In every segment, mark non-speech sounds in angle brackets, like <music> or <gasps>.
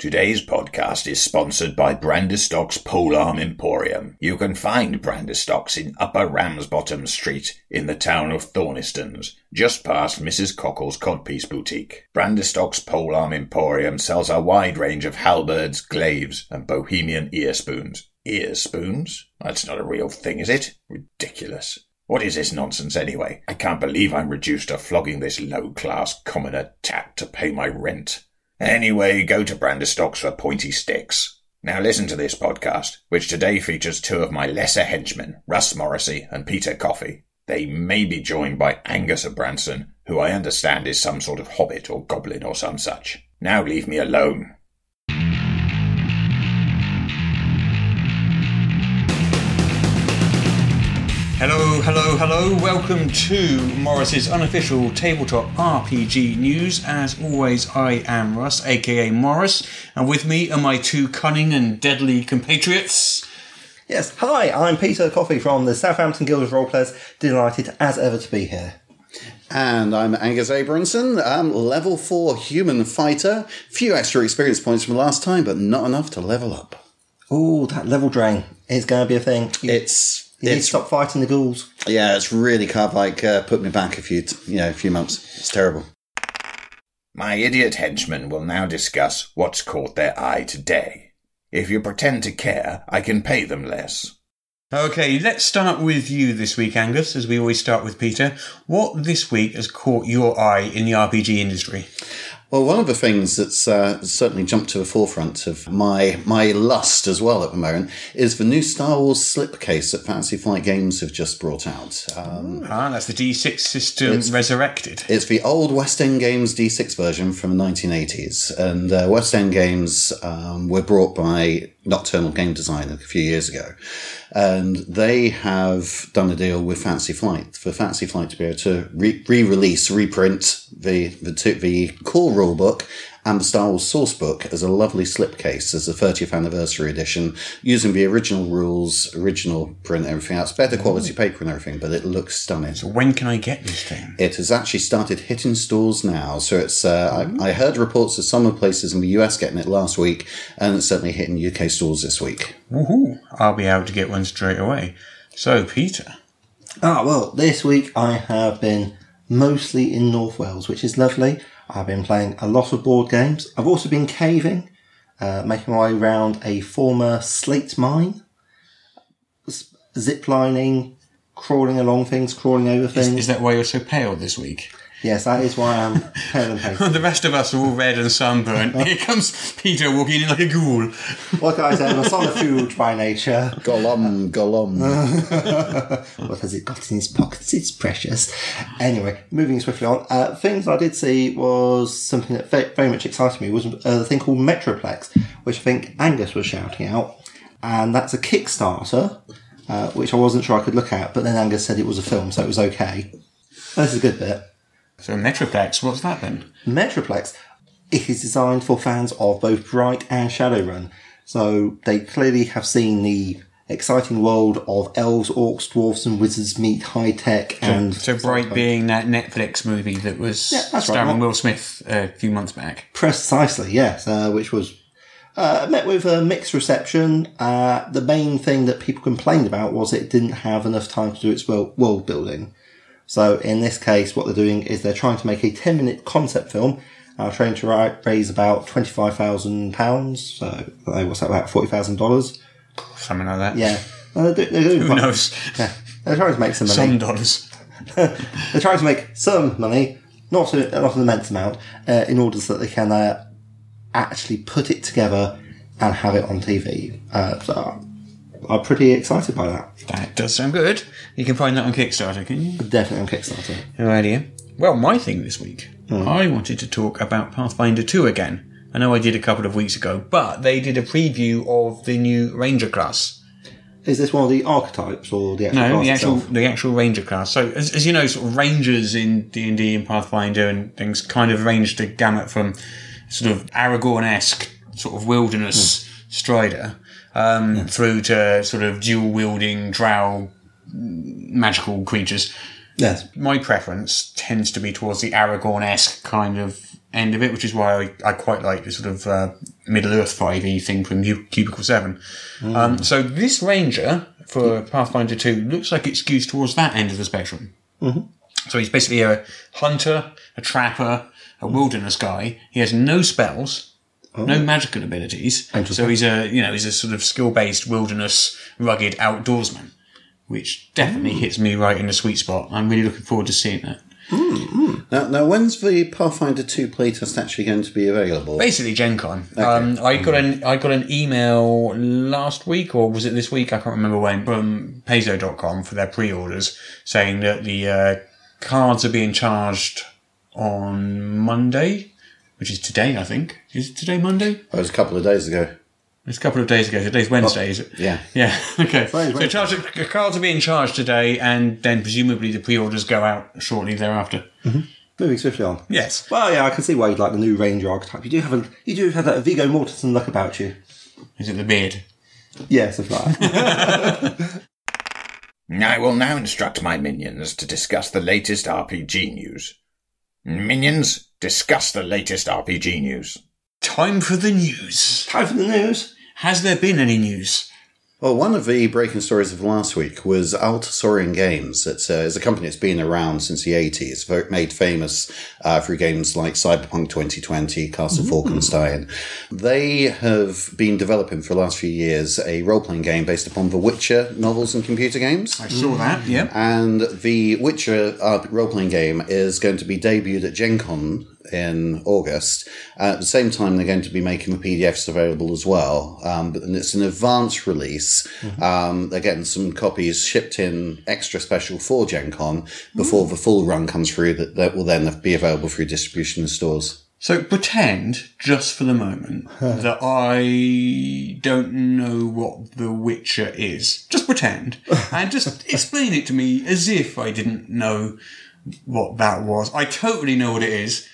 Today's podcast is sponsored by Branderstock's Polearm Emporium. You can find Branderstock's in Upper Ramsbottom Street in the town of Thornistons, just past Mrs. Cockle's Codpiece Boutique. Branderstock's Polearm Emporium sells a wide range of halberds, glaives, and bohemian ear spoons. Ear spoons? That's not a real thing, is it? Ridiculous. What is this nonsense anyway? I can't believe I'm reduced to flogging this low class commoner tap to pay my rent. Anyway, go to Branderstocks for pointy sticks. Now listen to this podcast, which today features two of my lesser henchmen, Russ Morrissey and Peter Coffey. They may be joined by Angus Abranson, who I understand is some sort of hobbit or goblin or some such. Now leave me alone. Hello, hello, hello. Welcome to Morrus's unofficial tabletop RPG news. As always, I am Russ, aka Morris, and with me are my two cunning and deadly compatriots. Yes, hi, I'm Peter Coffey from the Southampton Guild of Roleplayers. Delighted as ever to be here. And I'm Angus Abranson, um, level 4 human fighter. Few extra experience points from last time, but not enough to level up. Oh, that level drain is going to be a thing. You, It's. You need to stop fighting the ghouls. yeah, it's really kind of like uh, put me back a few, you know, a few months. It's terrible. My idiot henchmen will now discuss what's caught their eye today. If you pretend to care, I can pay them less. Okay, let's start with you this week, Angus, as we always start with Peter. What this week has caught your eye in the RPG industry? Well, one of the things that's uh, certainly jumped to the forefront of my my lust as well at the moment is the new Star Wars slipcase that Fantasy Flight Games have just brought out. Um, Ah, that's the D6 system resurrected. It's the old West End Games D6 version from the 1980s, and uh, West End Games um, were brought by Nocturnal Game Design a few years ago, and they have done a deal with Fantasy Flight for Fantasy Flight to be able to re-release, reprint the the, two, the core rulebook and the Star Wars source book as a lovely slipcase as the 30th anniversary edition, using the original rules, original print, everything else, better quality paper and everything, but it looks stunning. So when can I get this thing? It has actually started hitting stores now. So it's, uh, I, I heard reports of some of the places in the US getting it last week, and it's certainly hitting UK stores this week. Woohoo! I'll be able to get one straight away. So, Peter. Ah, well, this week I have been mostly in North Wales, which is lovely. I've been playing a lot of board games. I've also been caving, uh, making my way around a former slate mine, s- zip lining, crawling along things, crawling over Is, things. is that why you're so pale this week? Yes, that is why I'm <laughs> pale and pale. The rest of us are all red and sunburnt. <laughs> Here comes Peter walking in like a ghoul. Like I said, I'm a son of food by nature. Gollum, gollum. <laughs> What has it got in his pockets? It's precious. Anyway, moving swiftly on. Uh, things I did see was something that ve- very much excited me was uh, a thing called Metroplex, which I think Angus was shouting out, and that's a Kickstarter, uh, which I wasn't sure I could look at, but then Angus said it was a film, so it was okay. This is a good bit. So, Metroplex, what's that then? Metroplex, it is designed for fans of both Bright and Shadowrun. So they clearly have seen the exciting world of elves, orcs, dwarfs, and wizards meet high tech and So, Bright being that Netflix movie that was Yeah, that's right. starring Will Smith a few months back. Precisely, yes, uh, which was uh, met with a mixed reception. Uh, the main thing that people complained about was it didn't have enough time to do its world, world building. So in this case, what they're doing is they're trying to make a 10 minute concept film. Uh, trying to raise about £25,000. So, uh, what's that, about $40,000? Something like that. Yeah. Uh, they're, they're Who quite- knows? Yeah. They're trying to make some money. Some dollars. <laughs> They're trying to make some money, not a, not an immense amount, uh, in order so that they can uh, actually put it together and have it on TV. Uh, so I'm pretty excited by that. That does sound good. You can find that on Kickstarter, can you? Definitely on Kickstarter. No idea. Well, my thing this week, hmm. I wanted to talk about Pathfinder 2 again. I know I did a couple of weeks ago, but they did a preview of the new Ranger class. Is this one of the archetypes or the actual No, class the actual itself? the actual Ranger class. So, as, as you know, sort of Rangers in D and D and Pathfinder and things kind of range the gamut from sort of Aragorn esque sort of wilderness hmm. strider um, through to sort of dual wielding drow magical creatures. Yes. My preference tends to be towards the Aragorn esque kind of end of it, which is why I, I quite like the sort of uh, Middle Earth 5e thing from Cu- Cubicle 7. Um, so this Ranger for Pathfinder 2 looks like it skews towards that end of the spectrum. So he's basically a hunter, a trapper, a wilderness guy. He has no spells, no magical abilities. So he's a you know he's a sort of skill based wilderness rugged outdoorsman, which definitely hits me right in the sweet spot. I'm really looking forward to seeing that. Now, now, when's the Pathfinder 2 playtest actually going to be available? Basically, Gen Con. Um, I got an I got an email last week, or was it this week? I can't remember when. From Paizo.com for their pre-orders, saying that the uh, cards are being charged on Monday, which is today, I think. Is it today Monday? Oh, it was a couple of days ago. It's a couple of days ago. Today's oh, Wednesday, is it? Yeah. Yeah. <laughs> Okay. Today's So Wednesday. charge, the cards are being charged today, and then presumably the pre-orders go out shortly thereafter. Mm-hmm. Moving swiftly on. Yes. Well, yeah, I can see why you'd like the new Ranger archetype. You do have a, you do have that Viggo Mortensen look about you. Is it the beard? Yeah, something like that. I will now instruct my minions to discuss the latest RPG news. Minions, discuss the latest RPG news. Time for the news. Time for the news. Has there been any news? Well, one of the breaking stories of last week was R. Talsorian Games. It's, uh, it's a company that's been around since the 80s, made famous uh, through games like Cyberpunk 2020, Castle Falkenstein. They have been developing for the last few years a role playing game based upon the Witcher novels and computer games. I saw that. Yeah. And the Witcher uh, role playing game is going to be debuted at Gen Con in August. Uh, at the same time, they're going to be making the PDFs available as well. Um, but- and it's an advanced release. Um, they're getting some copies shipped in extra special for Gen Con before the full run comes through that, that will then be available through distribution in stores. So pretend, just for the moment, <laughs> that I don't know what The Witcher is. Just pretend. <laughs> And just explain it to me as if I didn't know what that was. I totally know what it is.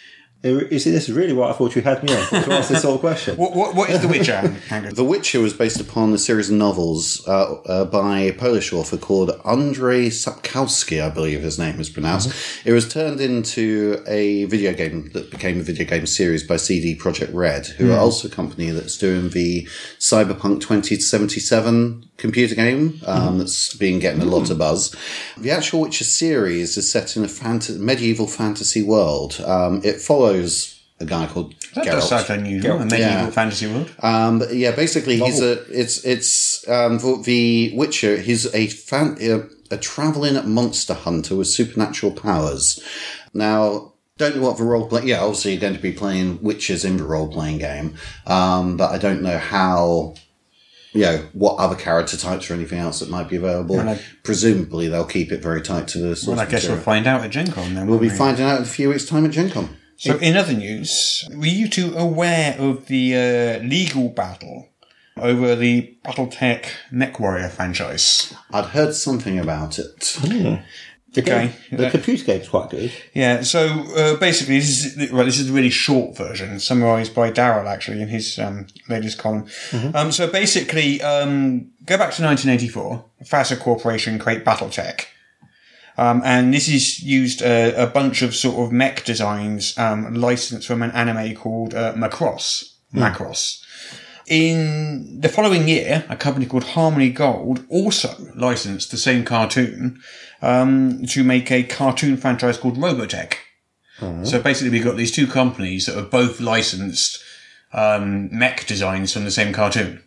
You see, this is really what I thought you had me on to ask this sort of question. <laughs> What, what, what is The Witcher? Hang on. <laughs> The Witcher was based upon a series of novels uh, uh, by a Polish author called Andrzej Sapkowski, I believe his name is pronounced. It was turned into a video game that became a video game series by CD Projekt Red, who are also a company that's doing the Cyberpunk 2077 computer game um, that's been getting a lot of buzz. The actual Witcher series is set in a fanta- medieval fantasy world. Um, it follows a guy called That Geralt. does sound unusual. A medieval Yeah. fantasy world. Um, but yeah, basically, he's a it's it's um, for the Witcher. He's a fan, a, a traveling monster hunter with supernatural powers. Now, don't know what the role play. Yeah, obviously, you're going to be playing witches in the role playing game, um, but I don't know how. You know what other character types or anything else that might be available. Well, I- Presumably, they'll keep it very tight to the source Well, I guess we'll find out at Gen Con then. We'll be we? finding out in a few weeks' time at Gen Con. So, in other news, were you two aware of the uh, legal battle over the BattleTech MechWarrior franchise? I'd heard something about it. Okay. The computer game's quite good. Yeah, so uh, basically, this is well, this is a really short version, summarised by Daryl actually in his um, latest column. Um, so basically, um, go back to 1984. FASA Corporation create BattleTech, um, and this is used uh, a bunch of sort of mech designs um, licensed from an anime called uh, Macross. Macross. In the following year, a company called Harmony Gold also licensed the same cartoon um, to make a cartoon franchise called Robotech. So basically, we've got these two companies that have both licensed um, mech designs from the same cartoon.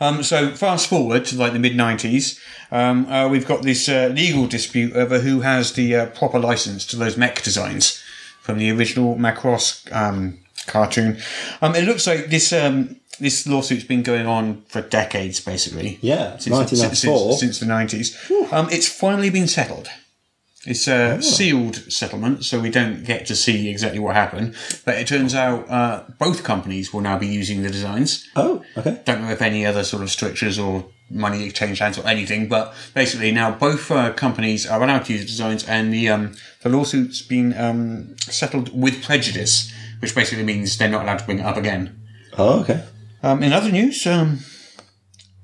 Um, so fast forward to like the mid '90s, um, uh, we've got this uh, legal dispute over who has the uh, proper license to those mech designs from the original Macross um, cartoon. Um, it looks like this um, this lawsuit's been going on for decades, basically. Yeah, since, since, 1994. since, since the nineties. Um, it's finally been settled. It's a sealed settlement, so we don't get to see exactly what happened. But it turns out uh, both companies will now be using the designs. Oh, okay. Don't know if any other sort of strictures or money exchange hands or anything, but basically now both uh, companies are allowed to use the designs, and the um, the lawsuit's been um, settled with prejudice, which basically means they're not allowed to bring it up again. Oh, okay. Um, in other news, um,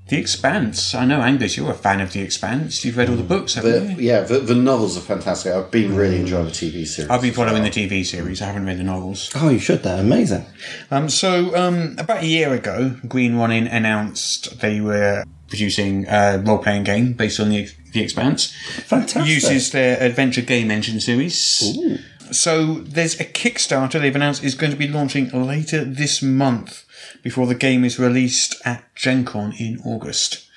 The Expanse. I know, Angus, you're a fan of The Expanse. You've read all the books, haven't The, you? yeah, the, the novels are fantastic. I've been really enjoying the TV series. I've been following well. the TV series. I haven't read the novels. Oh, you should. They're amazing. Um, so, um, about a year ago, Green Ronin announced they were producing a role playing game based on the, the Expanse. Fantastic. Uses their adventure game engine series. So, there's a Kickstarter they've announced is going to be launching later this month before the game is released at Gen Con in August.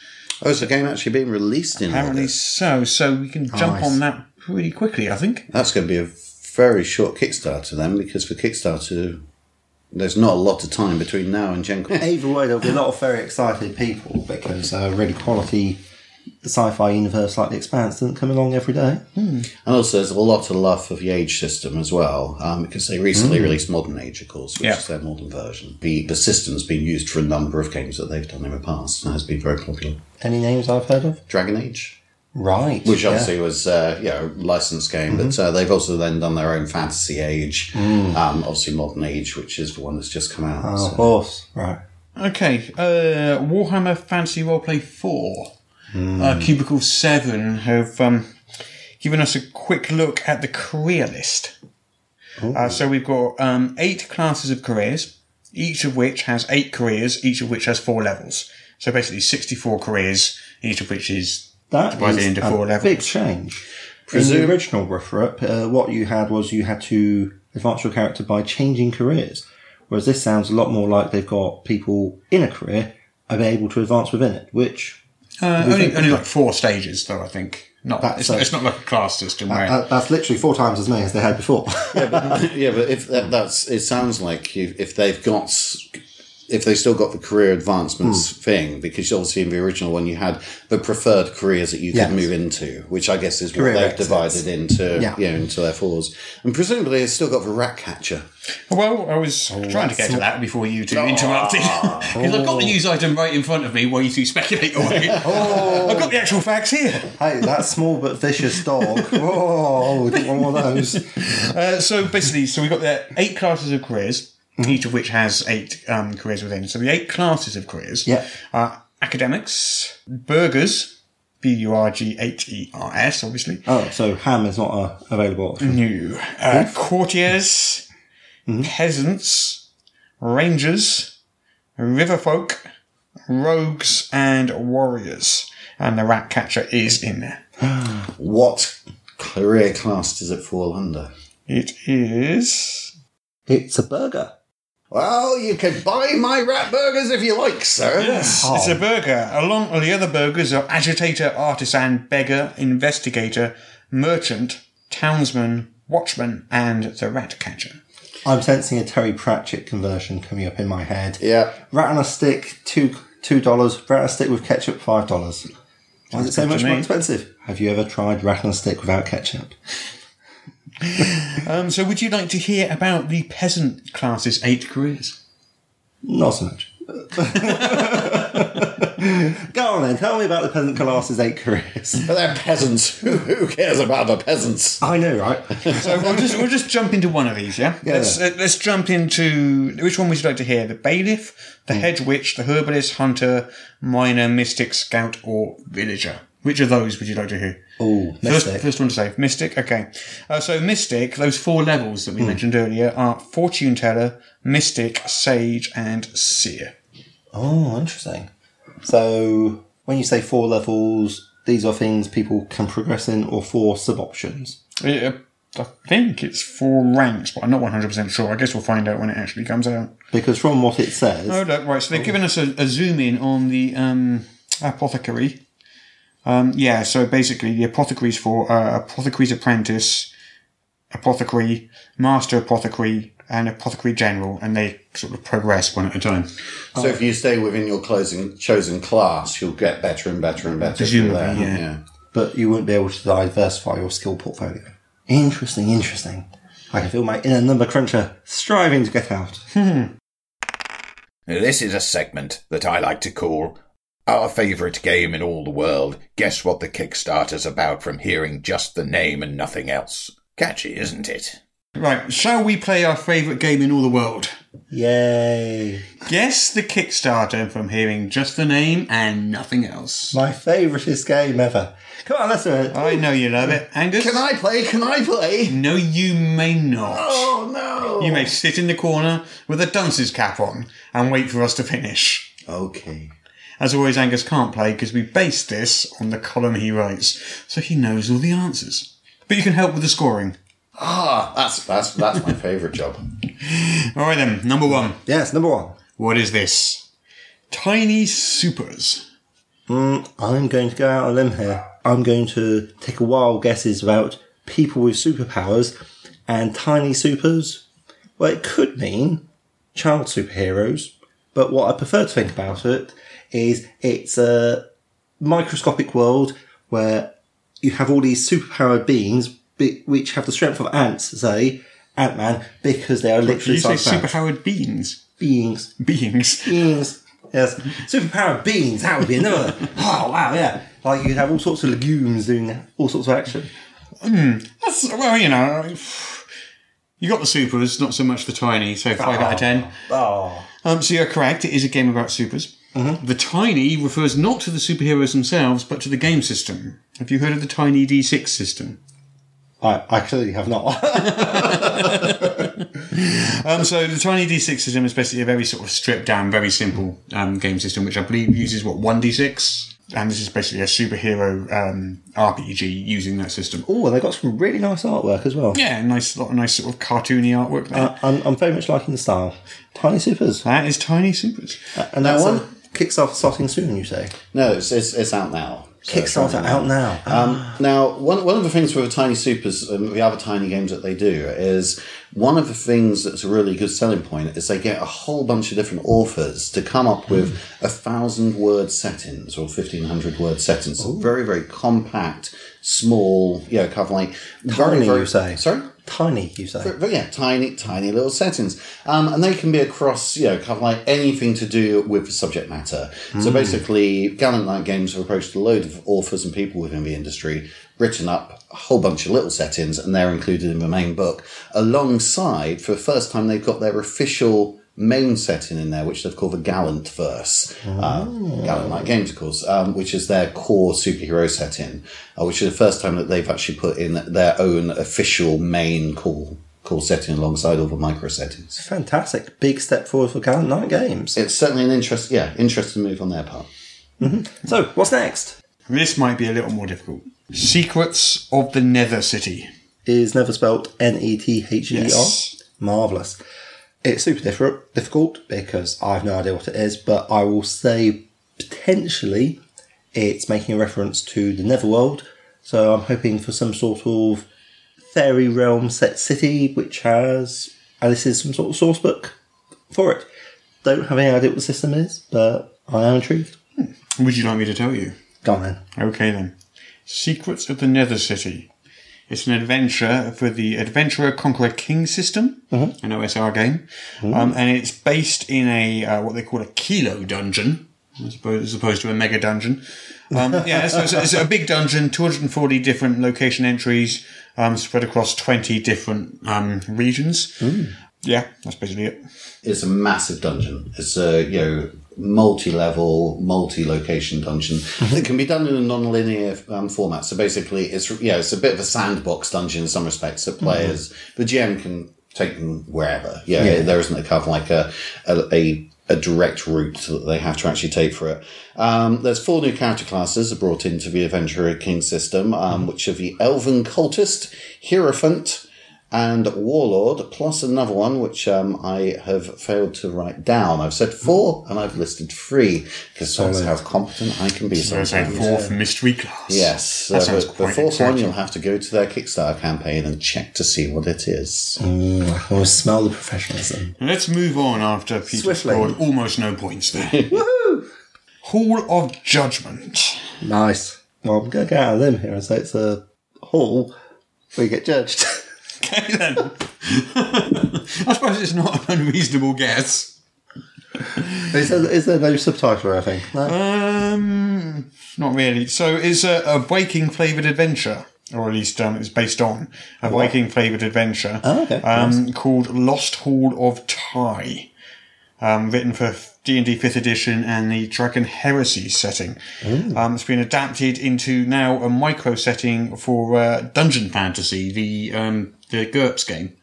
Oh, is the game actually being released in August? Apparently August? so. So, we can jump Nice. on that pretty quickly, I think. That's going to be a very short Kickstarter then, because for Kickstarter, there's not a lot of time between now and Gen Con. Either way, there'll be a lot of very excited people because uh, really quality sci-fi universe like The Expanse doesn't come along every day. And also, there's a lot of love of the Age system as well, um, because they recently released Modern Age, of course, which Yeah. is their modern version. The, the system's been used for a number of games that they've done in the past and has been very popular. Any names I've heard of? Dragon Age, Right. which yeah. obviously was uh, you know a licensed game, but uh, they've also then done their own Fantasy Age, um, obviously Modern Age, which is the one that's just come out. Oh, so- of course. Right. Okay, uh, Warhammer Fantasy Roleplay 4, uh, Cubicle 7 have um, given us a quick look at the career list. Uh, so we've got um, eight classes of careers, each of which has eight careers, each of which has four levels. So basically 64 careers, each of which is That divided is into a four levels. big change. In the original Roofer uh, what you had was you had to advance your character by changing careers. Whereas this sounds a lot more like they've got people in a career are able to advance within it, which Uh, only, only like four stages, though, I think. Not, That's it's, a- it's not like a class system where. uh, that's literally four times as many as they had before. <laughs> yeah, but if that, that's, it sounds like you, if they've got, if they still got the career advancements Hmm. thing, because obviously in the original one you had the preferred careers that you could Yes. move into, which I guess is what they've exits. divided into, Yeah. you know, into their fours, and presumably they've still got the rat catcher. Well, I was trying to get to that before you two interrupted. <laughs> Because I've got the news item right in front of me while you two speculate away. it. <laughs> I've got the actual facts here. hey, that small but vicious dog. <laughs> Oh, we didn't want one of those. Uh, so basically, so we've got the eight classes of careers, each of which has eight um, careers within. So the eight classes of careers Yeah. are academics, burgers, B U R G H E R S, obviously. Oh, so ham is not a available option. New. Uh, courtiers, peasants, rangers, riverfolk, rogues, and warriors. And the rat catcher is in there. <gasps> What career class does it fall under? It is. It's a burger. Well, you can buy my rat burgers if you like, sir. Yes, oh. it's a burger. Along with the other burgers are agitator, artisan, beggar, investigator, merchant, townsman, watchman, and the rat catcher. I'm sensing a Terry Pratchett conversion coming up in my head. Yeah. Rat on a stick, two two dollars. Rat on a stick with ketchup, five dollars. Why is it so much more expensive? Have you ever tried rat on a stick without ketchup? <laughs> Um, so, would you like to hear about the peasant class's eight careers? Not so much. Go on then, tell me about the peasant class's eight careers. But they're peasants. Who, <laughs> who cares about the peasants? I know, right? So we'll just we'll just jump into one of these, yeah. Yeah. Let's uh, let's jump into which one would you like to hear? The bailiff, the Hmm. hedge witch, the herbalist, hunter, miner, mystic, scout, or villager? Which of those would you like to hear? Oh, First, mystic. first one to say mystic. Okay, uh, so mystic. Those four levels that we Hmm. mentioned earlier are fortune teller, mystic, sage, and seer. Oh, interesting. So when you say four levels, these are things people can progress in, or four sub options. Uh, I think it's four ranks, but I'm not 100 percent sure. I guess we'll find out when it actually comes out. Because from what it says, Oh, look, right. So they've given us a, a zoom in on the um, apothecary. Um, yeah, so basically the apothecaries for uh, apothecary's apprentice, apothecary, master apothecary, and apothecary general, and they sort of progress one at a time. So if you stay within your closing, chosen class, you'll get better and better and better. through Presumably, there. yeah. but you wouldn't be able to diversify your skill portfolio. Interesting, interesting. I can feel my inner number cruncher striving to get out. <laughs> This is a segment that I like to call our favourite game in all the world. Guess what the Kickstarter's about from hearing just the name and nothing else. Catchy, isn't it? Right, shall we play our favourite game in all the world? Yay! Guess the Kickstarter from hearing just the name and nothing else. My favouriteest game ever. Come on, let's do it. I know you love it, Angus. Can I play? Can I play? No, you may not. Oh no! You may sit in the corner with a dunce's cap on and wait for us to finish. Okay. As always, Angus can't play because we based this on the column he writes, so he knows all the answers. But you can help with the scoring. Ah, that's that's that's my favourite job. <laughs> All right then, number one. Yes, number one. What is this? Tiny Supers. I'm going to go out on a limb here. I'm going to take a wild guesses about people with superpowers and tiny supers. Well, it could mean child superheroes, but what I prefer to think about it is it's a microscopic world where you have all these superpowered beings bi- which have the strength of ants, say Ant Man, because they are Did literally you say superpowered beings? beings. Beings. <laughs> Beans. Yes. Superpowered beings, that would be another. <laughs> oh, wow, yeah. Like you have all sorts of legumes doing all sorts of action. Hmm, that's, well, you know, you got the supers, not so much the tiny, so 5 out of ah. 10. Oh. Um, so you're correct, it is a game about supers. The tiny refers not to the superheroes themselves, but to the game system. Have you heard of the tiny D6 system? I, I clearly have not. <laughs> Um, so the tiny D6 system is basically a very sort of stripped down, very simple um, game system, which I believe uses what one D6, and this is basically a superhero um, RPG using that system. oh, they got some really nice artwork as well. Yeah, nice, lot of nice sort of cartoony artwork there. Uh, I'm, I'm very much liking the style. Tiny supers. that is tiny supers. And that one- Kickstarter starting soon, you say? No, it's it's, it's out now. So Kickstarter out now. Um, ah. now, one, one of the things with the Tiny Supers and the other tiny games that they do is one of the things that's a really good selling point is they get a whole bunch of different authors to come up with hmm. a thousand word settings or fifteen hundred word settings. So very very compact, small, you know, kind of like very, Tiny, very- you say? Sorry. Tiny, you say? But yeah, tiny, tiny little settings. Um, and they can be across, you know, kind of like anything to do with the subject matter. So basically, Gallant Knight Games have approached a load of authors and people within the industry, written up a whole bunch of little settings, and they're included in the main book. Alongside, for the first time, they've got their official main setting in there, which they've called the Gallant Verse. Uh, Gallant Knight Games, of course, um, which is their core superhero setting, uh, which is the first time that they've actually put in their own official main core core setting alongside all the micro settings. Fantastic. Big step forward for Gallant Knight Games. It's certainly an interest, yeah, interesting move on their part. So, what's next? This might be a little more difficult. Secrets of the Nether City. Is never spelt N E T H E R. Yes. Marvellous. It's super different, difficult because I have no idea what it is, but I will say potentially it's making a reference to the Netherworld. So I'm hoping for some sort of fairy realm set city which has, and this is some sort of source book for it. Don't have any idea what the system is, but I am intrigued. Hmm. Would you like me to tell you? Go on then. Okay then. Secrets of the Nether City. It's an adventure for the Adventurer Conqueror King system, an OSR game, um, and it's based in a uh, what they call a kilo dungeon, as opposed, as opposed to a mega dungeon. Um, <laughs> yeah, so it's, it's a big dungeon, 240 different location entries, um, spread across 20 different um, regions. Yeah, that's basically it. It's a massive dungeon. It's a you know multi-level, multi-location dungeon that can be done in a non-linear um, format. So basically, it's yeah, it's a bit of a sandbox dungeon in some respects. That players, the GM can take them wherever. Yeah, Yeah. there isn't a kind of like a a, a a direct route that they have to actually take for it. Um, there's four new character classes brought into the Adventurer King system, um, which are the Elven Cultist, Hierophant, and Warlord, plus another one which um, I have failed to write down. I've said four, and I've listed three because that's how competent I can be There's a sometimes. fourth mystery class. Yes, That uh, sounds but the quite fourth one you'll have to go to their Kickstarter campaign and check to see what it is. Mm, I can always smell the professionalism. Let's move on after Peter Swiftly. scored almost no points there. <laughs> Hall of Judgment. Nice. Well, I'm going to get out of them here and say it's a hall where you get judged. <laughs> Okay then. <laughs> I suppose it's not an unreasonable guess. is, there, is there no subtitle or anything? No? Um, not really. So it's a, a Viking flavoured adventure, or at least um, it's based on a Viking flavoured adventure Oh, okay. um, called Lost Hall of Tyr. um, written for D&D 5th edition and the Dragon Heresy setting. Um, it's been adapted into now a micro setting for uh, Dungeon Fantasy, the um, the GURPS game.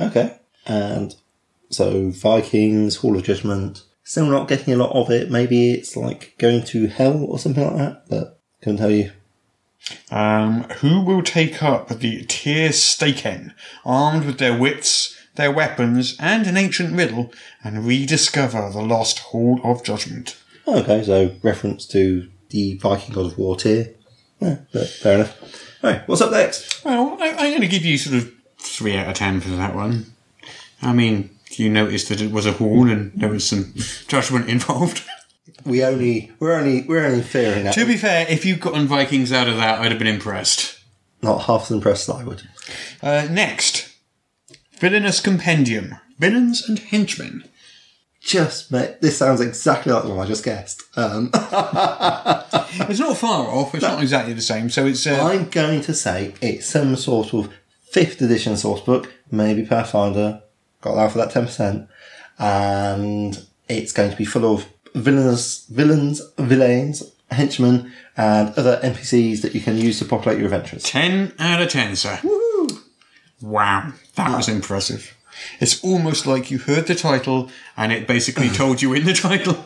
Okay. And so Vikings, Hall of Judgment. Still not getting a lot of it. Maybe it's like going to hell or something like that, but couldn't tell you. Um, who will take up the Tyr Staken, armed with their wits, their weapons, and an ancient riddle, and rediscover the lost Hall of Judgment? Okay, so reference to the Viking God of War Tyr. Yeah, but fair enough. Alright, what's up next? Well, I, I'm going to give you sort of three out of ten for that one. I mean, you noticed that it was a hall and there was some <laughs> judgment involved. <laughs> We only we're only we're only fearing that. to be fair, if you'd gotten Vikings out of that, I'd have been impressed. Not half as impressed as I would. Uh, next, Villainous Compendium. Villains and Henchmen. Just mate, this sounds exactly like the one I just guessed. Um, <laughs> It's not far off. It's not exactly the same. So it's uh, I'm going to say it's some sort of fifth edition source book, maybe Pathfinder. Got that for that ten percent, and it's going to be full of villainous villains, villains, henchmen, and other NPCs that you can use to populate your adventures. 10 out of 10, sir. Wow, that was impressive. It's almost like you heard the title and it basically <laughs> told you in the title.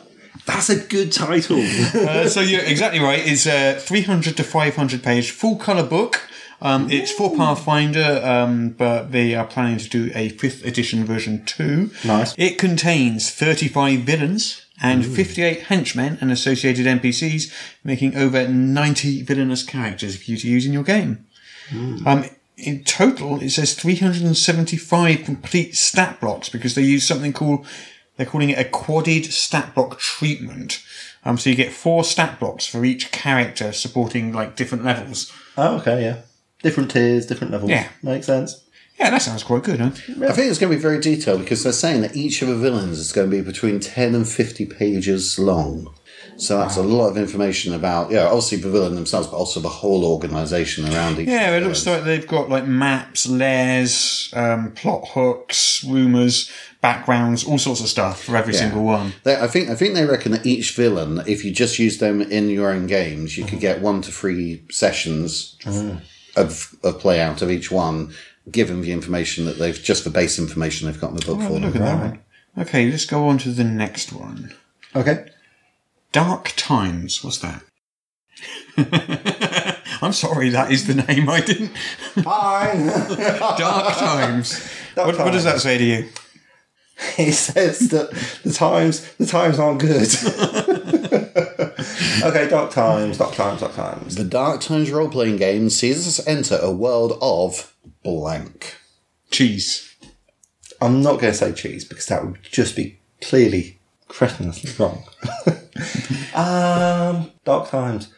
That's a good title. <laughs> Uh, so you're exactly right. It's a 300 to 500 page full color book. Um, it's for Pathfinder, um, but they are planning to do a fifth edition version too. Nice. It contains 35 villains and 58 henchmen and associated NPCs, making over 90 villainous characters for you to use in your game. Um, in total, it says 375 complete stat blocks because they use something called, they're calling it a quadded stat block treatment. Um, so you get four stat blocks for each character supporting like different levels. oh, okay, yeah. Different tiers, different levels. Yeah. Makes sense. Yeah, that sounds quite good, huh? I think it's going to be very detailed because they're saying that each of the villains is going to be between 10 and 50 pages long. So that's a lot of information about, yeah, obviously the villain themselves, but also the whole organisation around each. Yeah, it looks like they've got like maps, layers, um, plot hooks, rumours, backgrounds, all sorts of stuff for every Yeah. single one. They, I think I think they reckon that each villain, if you just use them in your own games, you could get one to three sessions of of play out of each one, given the information that they've just the base information they've got in the book for Look them. at that. One. Okay, let's go on to the next one. Okay. Dark Times. What's that? <laughs> I'm sorry, that is the name. I didn't. Fine. <laughs> Dark Times. Dark what, what does that say to you? <laughs> He says that the times the times aren't good. okay, dark times, dark times, dark times. The Dark Times role playing game sees us enter a world of blank. Cheese. I'm not going to say cheese because that would just be clearly cretinously wrong. <laughs> um, dark times.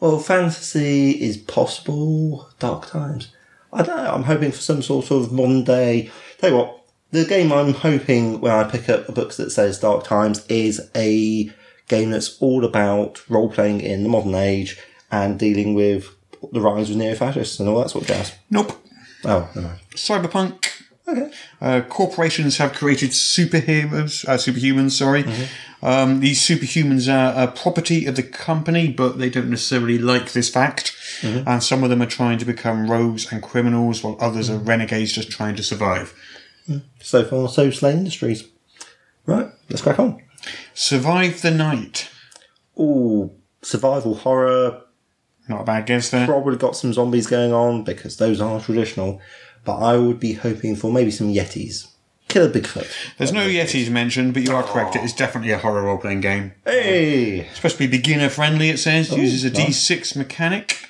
Well, fantasy is possible. Dark times. I don't know. I'm hoping for some sort of modern day. Tell you what, the game I'm hoping when I pick up a book that says Dark Times is a game that's all about role playing in the modern age and dealing with the rise of neo fascists and all that sort of jazz. Nope. Oh, never mind. Cyberpunk. Okay. Uh, corporations have created superheroes, uh, superhumans. Sorry, um, these superhumans are a property of the company, but they don't necessarily like this fact. And some of them are trying to become rogues and criminals, while others are renegades just trying to survive. So far, so Slay Industries. Right, let's crack on. Survive the night. Ooh, survival horror. Not a bad guess there. Probably got some zombies going on because those are traditional. But I would be hoping for maybe some Yetis. Kill a Bigfoot. There's no Yetis mentioned, but you are correct. It is definitely a horror role playing game. Hey! supposed to be beginner friendly. It says uses a nice. D6 mechanic.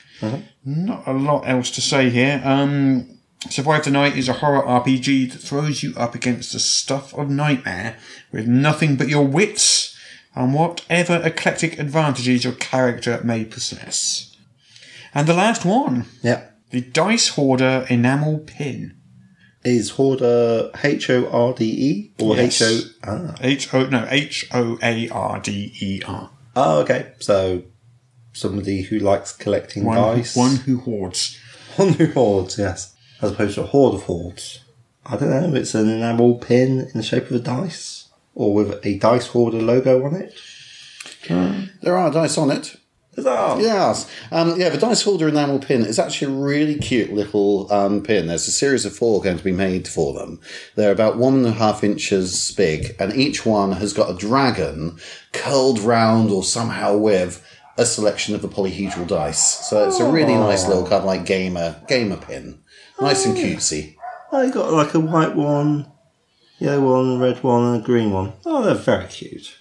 Not a lot else to say here. Um, Survive the Night is a horror RPG that throws you up against the stuff of nightmare with nothing but your wits and whatever eclectic advantages your character may possess. And the last one, Yep. The Dice Hoarder Enamel Pin. Is Hoarder H O R D E or Yes. H O? Ah. H O no H O A R D E R. oh, okay. So somebody who likes collecting One, dice. one who hoards. One who hoards, yes. As opposed to a horde of hordes. I don't know. It's an enamel pin in the shape of a dice. or with a Dice Hoarder logo on it. There are dice on it. Yes. Um, yeah, the Dice Hoarder enamel pin is actually a really cute little um, pin. There's a series of four going to be made for them. They're about one and a half inches big, and each one has got a dragon curled round or somehow with a selection of the polyhedral dice. So it's a really nice little kind of like gamer gamer pin. Nice and cutesy. I got like a white one, yellow one, red one, and a green one. Oh, they're very cute.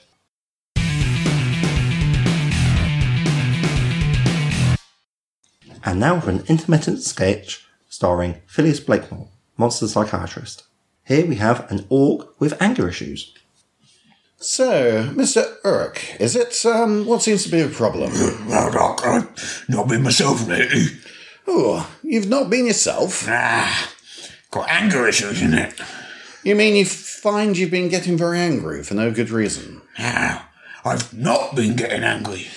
And now for an intermittent sketch starring Phyllis Blakemore, monster psychiatrist. Here we have an orc with anger issues. So, Mr. Urk, is it, um, what seems to be a problem? <clears throat> Well, Doc, I've not been myself lately. Oh, you've not been yourself? Ah, got anger issues in it. You mean you find you've been getting very angry for no good reason? Ah, I've not been getting angry.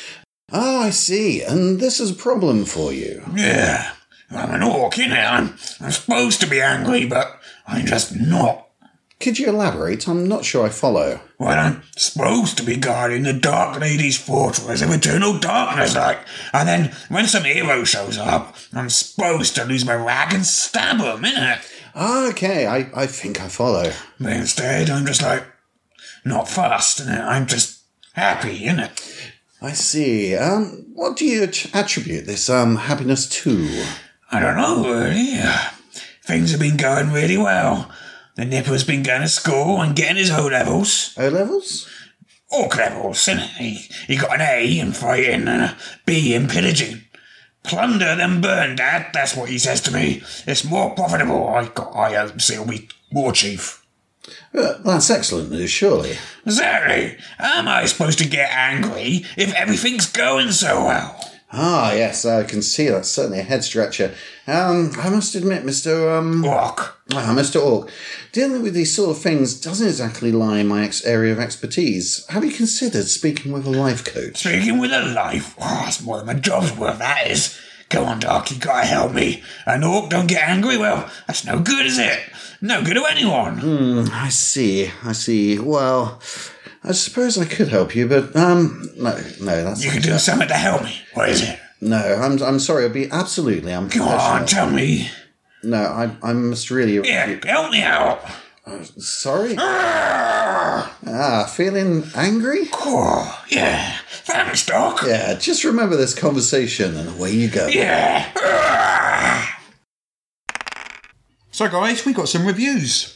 Ah, I see. And this is a problem for you. Yeah, I'm an orc, innit? I'm, I'm supposed to be angry, but I'm just not. Could you elaborate? I'm not sure I follow. Well, I'm supposed to be guarding the Dark Lady's fortress of eternal darkness, like. And then, when some hero shows up, I'm supposed to lose my rag and stab him, innit? Ah, okay, I, I think I follow. But instead, I'm just like, not fussed, innit? I'm just happy, innit? I see. Um, what do you attribute this um happiness to? I don't know, really. Uh, Things have been going really well. The Nipper's been going to school and getting his O levels. O levels? Orc levels, innit? He, he got an A in fighting and a B in pillaging. Plunder then burn, Dad. That's what he says to me. It's more profitable. I got I see we war chief. Uh, that's excellent news, surely. How am I supposed to get angry if everything's going so well? Ah, yes, I can see that's certainly a head stretcher. Um, I must admit, Mr. Um, Orc. ah, Mr. Ork, dealing with these sort of things doesn't exactly lie in my ex- area of expertise. Have you considered speaking with a life coach? Speaking with a life. Oh, that's more than my job's worth, that is. Go on, Doc, you gotta help me. An orc don't get angry, well, that's no good, is it? No good to anyone. I see, I see. Well, I suppose I could help you, but um, no, no, that's You can do something to help me. What is it? no. I'm, I'm sorry. I'll be absolutely Come on, unprofessional. tell me. No, I, I must really. Yeah, help me out. Sorry. Ah, Ah, feeling angry? oh, yeah. Thanks, Doc. Yeah, just remember this conversation and away you go. Yeah. Ah. So, guys, we got some reviews.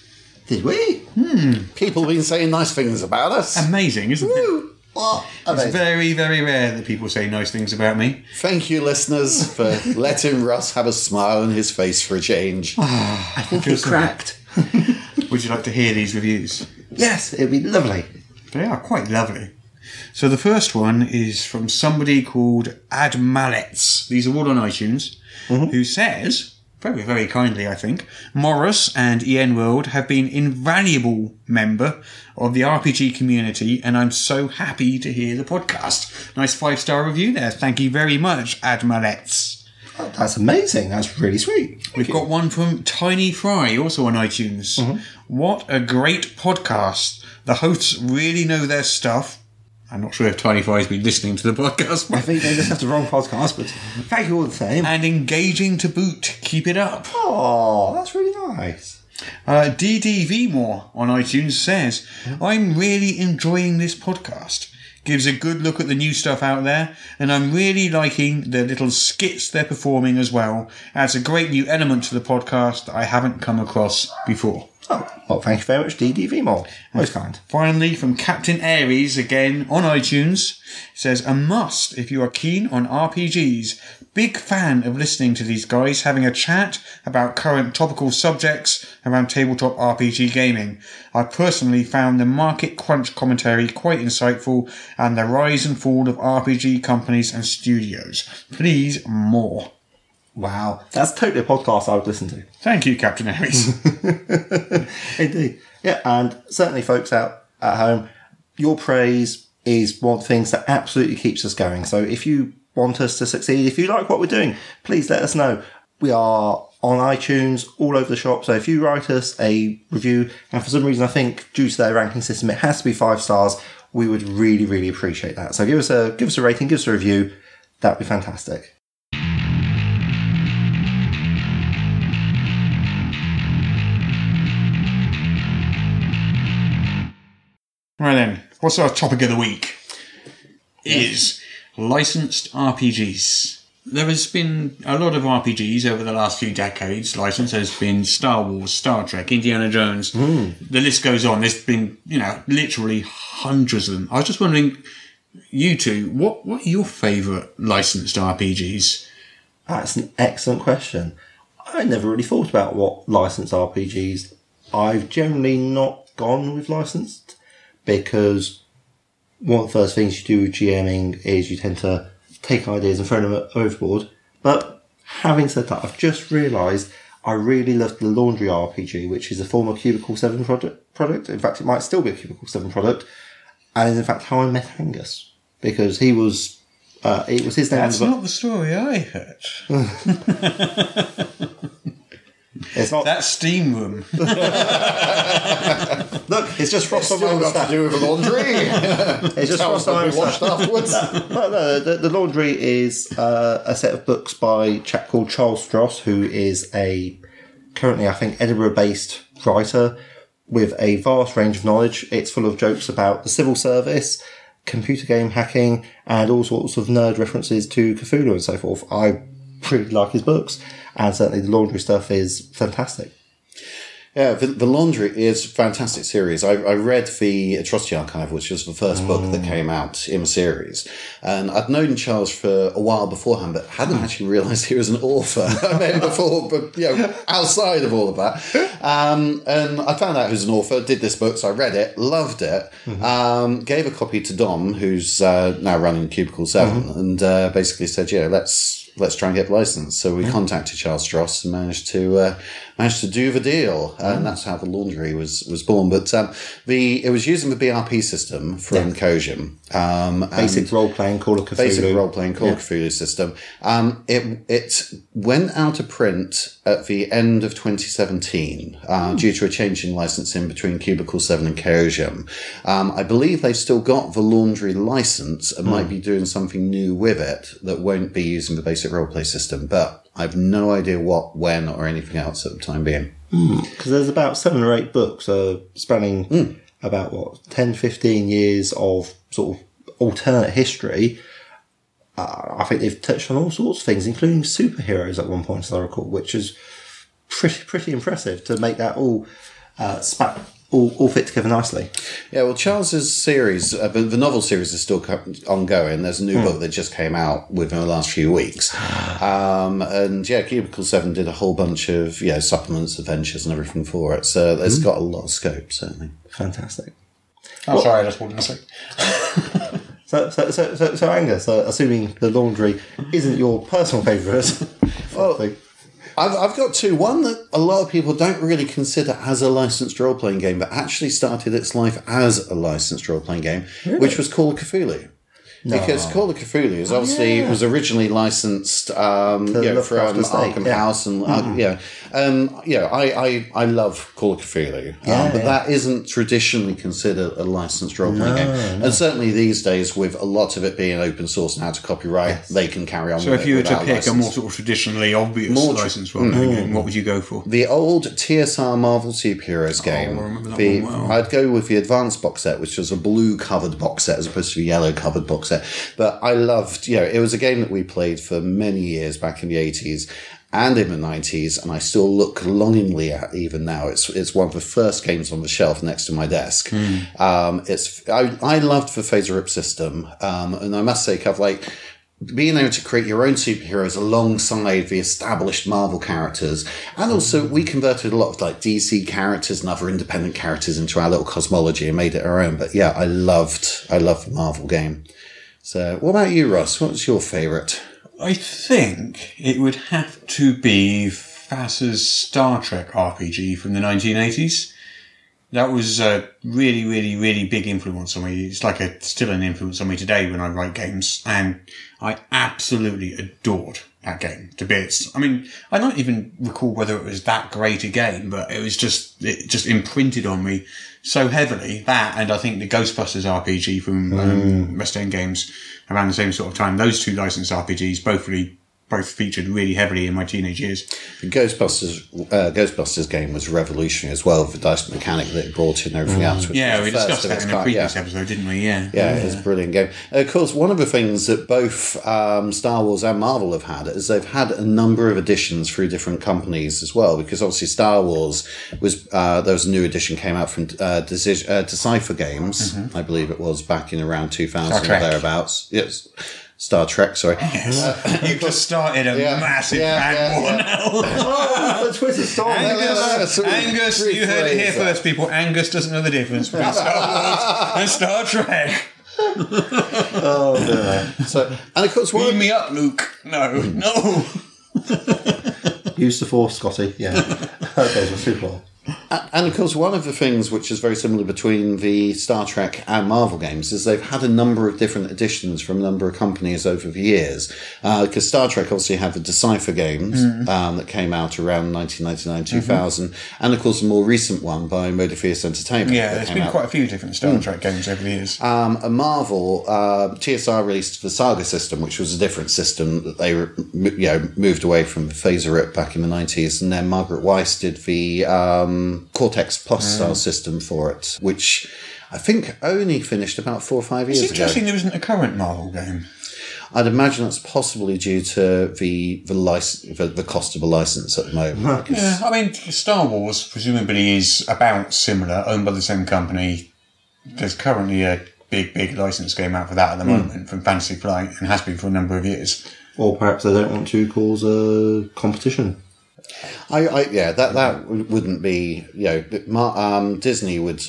Did we? Hmm. People have been saying nice things about us. Amazing, isn't it? What? It's very, very rare that people say nice things about me. Thank you, listeners, for <laughs> letting Russ have a smile on his face for a change. I think it cracked. <laughs> Would you like to hear these reviews? Yes, it'd be lovely. They are quite lovely. So the first one is from somebody called Ad Mallets. These are all on iTunes. Mm-hmm. Who says, very, very kindly, I think, Morrus and EN World have been invaluable member of the RPG community, and I'm so happy to hear the podcast. Nice five star review there. Thank you very much, Ad Mallets. Oh, That's amazing. That's really sweet. We've got one from Tiny Fry, also on iTunes. What a great podcast. The hosts really know their stuff. I'm not sure if Tiny Fry's been listening to the podcast, I think they just have the wrong podcast, but thank you all the same. and engaging to boot. Keep it up. Oh, that's really nice. Uh, DDV More on iTunes says, I'm really enjoying this podcast. Gives a good look at the new stuff out there, and I'm really liking the little skits they're performing as well. Adds a great new element to the podcast that I haven't come across before. Oh, well, thank you very much, DDV More. Most kind. Finally, from Captain Aries again on iTunes, says a must if you are keen on RPGs. Big fan of listening to these guys having a chat about current topical subjects around tabletop RPG gaming. I personally found the market crunch commentary quite insightful and the rise and fall of RPG companies and studios. Please more. Wow. That's totally a podcast I would listen to. Thank you, Captain Aries. <laughs> Indeed. Yeah, and certainly, folks out at home, your praise is one of the things that absolutely keeps us going. So if you want us to succeed, if you like what we're doing, please let us know. We are on iTunes, all over the shop. So if you write us a review, and for some reason I think due to their ranking system it has to be five stars, we would really, really appreciate that. So give us a give us a rating, give us a review. That'd be fantastic. Right then, what's our topic of the week? Is licensed RPGs. There has been a lot of RPGs over the last few decades. Licensed there's been Star Wars, Star Trek, Indiana Jones. Hmm. The list goes on. There's been, you know, literally hundreds of them. I was just wondering, you two, what what are your favourite licensed RPGs? That's an excellent question. I never really thought about what licensed RPGs. I've generally not gone with licensed because one of the first things you do with GMing is you tend to take ideas and throw them overboard. But having said that, I've just realised I really loved the Laundry RPG, which is a former Cubicle 7 product. product. In fact, it might still be a Cubicle 7 product. And in fact how I met Angus. Because he was, uh, it was his name. That's the- not the story I heard. <laughs> <laughs> it's not. That steam room. <laughs> Look, it's just Frost on my Still got to do with the laundry. <laughs> It's just Tell us Frost on my what we watched moustache. afterwards. <laughs> No, no, the, the Laundry is uh, a set of books by a chap called Charles Stross, who is a currently, I think, Edinburgh-based writer with a vast range of knowledge. It's full of jokes about the civil service, computer game hacking, and all sorts of nerd references to Cthulhu and so forth. I really like his books, and certainly the Laundry stuff is fantastic. Yeah, the, the Laundry is a fantastic series. I, I read the Atrocity Archive, which was the first book that came out in the series. And I'd known Charles for a while beforehand, but hadn't actually realised he was an author. <laughs> Maybe before, but you know, outside of all of that. Um, and I found out he was an author, did this book, so I read it, loved it, um, gave a copy to Dom, who's uh, now running Cubicle 7, and uh, basically said, yeah, let's let's try and get the license. So we contacted Charles Stross and managed to uh, managed to do the deal, and that's how the laundry was was born. But um, the it was using the BRP system from Chaosium. Um, Basic role playing, Call of Cthulhu. basic role playing Call of Cthulhu system. Um, it it went out of print at the end of 2017 uh, due to a change in licensing between Cubicle 7 and Chaosium. Um, I believe they've still got the laundry license and might be doing something new with it that won't be using the basic roleplay system, but I've no idea what, when, or anything else at the time being. because there's about seven or eight books uh, spanning about what 10 15 years of sort of alternate history. Uh, i think they've touched on all sorts of things including superheroes at one point as i recall which is pretty pretty impressive to make that all uh, spat all, all fit together nicely Yeah, well, Charles's series, uh, the, the novel series is still co- ongoing. There's a new book that just came out within the last few weeks. Um, and yeah, Cubicle 7 did a whole bunch of, you know, supplements, adventures, and everything for it. So it's got a lot of scope, certainly. fantastic Oh, sorry, I just wanted to say. <laughs> so so so so, so angus uh, assuming the laundry isn't your personal favourite <laughs> Well, thing. I've, I've got two. One that a lot of people don't really consider as a licensed role playing game, but actually started its life as a licensed role playing game, which was called of Cthulhu. Because Call of Cthulhu is obviously yeah. was originally licensed, um, you know, from estate, Arkham yeah. House and uh, yeah, um, yeah. I, I I love Call of Cthulhu, um, but yeah. that isn't traditionally considered a licensed role playing game, and certainly these days with a lot of it being open source and out of copyright, they can carry on. So with if it you were to pick license. a more sort of traditionally obvious More tr- license role playing game, what would you go for? The old TSR Marvel Superheroes game. I remember that the, one well. I'd go with the advanced box set, which was a blue covered box set as opposed to a yellow covered box set. But I loved, you know, it was a game that we played for many years back in the 80s and in the 90s, and I still look longingly at even now. It's it's one of the first games on the shelf next to my desk. Hmm. Um, it's I, I loved the FASERIP system, um, and I must say, kind of like being able to create your own superheroes alongside the established Marvel characters, and also we converted a lot of like DC characters and other independent characters into our little cosmology and made it our own. But yeah, I loved, I loved the Marvel game. So, what about you, Ross? What's your favourite? I think it would have to be FASA's Star Trek RPG from the 1980s. That was a really, really, really big influence on me. It's like a still an influence on me today when I write games, and I absolutely adored that game to bits. I mean, I don't even recall whether it was that great a game, but it was just it just imprinted on me so heavily. That and I think the Ghostbusters RPG from um, West End Games around the same sort of time. Those two licensed RPGs both really both featured really heavily in my teenage years. The Ghostbusters uh, Ghostbusters game was revolutionary as well. The dice mechanic that it brought in and everything else. Yeah, we discussed that in a previous Yeah. episode, didn't we? Yeah. Yeah, it's a brilliant game. Of course, one of the things that both um, Star Wars and Marvel have had is they've had a number of editions through different companies as well. Because obviously, Star Wars was uh, there was a new edition came out from uh, Deci- uh, Decipher Games, I believe it was back in around two thousand Mm-hmm. Or thereabouts. Yes, Star Trek. Sorry. Oh, uh, <laughs> You've just started a Yeah, massive yeah, fan war now. Oh, the Twitter storm. Angus, Angus, rephrase you heard it here that. first, people. Angus doesn't know the difference between Star Wars and Star Trek. <laughs> Oh no! So, and of course, one me up, Luke. No, no. <laughs> Use the force, Scotty. Yeah. okay, so super. And of course, one of the things which is very similar between the Star Trek and Marvel games is they've had a number of different editions from a number of companies over the years. Because Star Trek obviously had the Decipher games um, that came out around 1999 2000, and of course, a more recent one by Modiphius Entertainment. Yeah, there's been out quite a few different Star Trek games over the years. um, a Marvel, uh, TSR released the Saga system, which was a different system that they you know, moved away from the FASERIP back in the 90s. And then Margaret Weis did the um, Um, Cortex Plus style system for it, which I think only finished about four or five years it's ago. interesting there isn't a current Marvel game. I'd imagine that's possibly due to the the, license, the, the cost of a license at the moment. <laughs> Yeah, I mean, Star Wars presumably is about similar, owned by the same company. There's currently a big, big license game out for that at the hmm. moment from Fantasy Flight and has been for a number of years. Or perhaps they don't want to cause a competition. I, I yeah, that that wouldn't be you know Mar- um, Disney would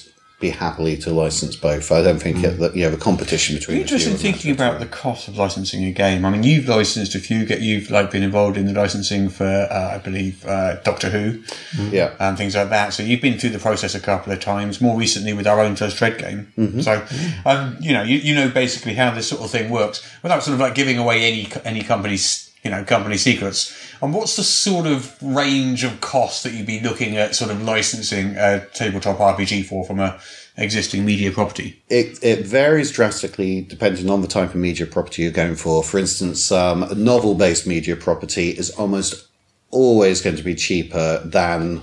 be happily to license both. I don't think it, that you know the competition between. the two Interesting is thinking about the cost of licensing a game. I mean, you've licensed a few. Get you've like been involved in the licensing for, uh, I believe, uh, Doctor Who yeah. and things like that. So you've been through the process a couple of times. More recently with our own first Dredd game. So, um, you know, you, you know basically how this sort of thing works without sort of like giving away any any company's you know company secrets. And what's the sort of range of cost that you'd be looking at sort of licensing a tabletop RPG for from a existing media property? It, it varies drastically depending on the type of media property you're going for. For instance, um, a novel based media property is almost always going to be cheaper than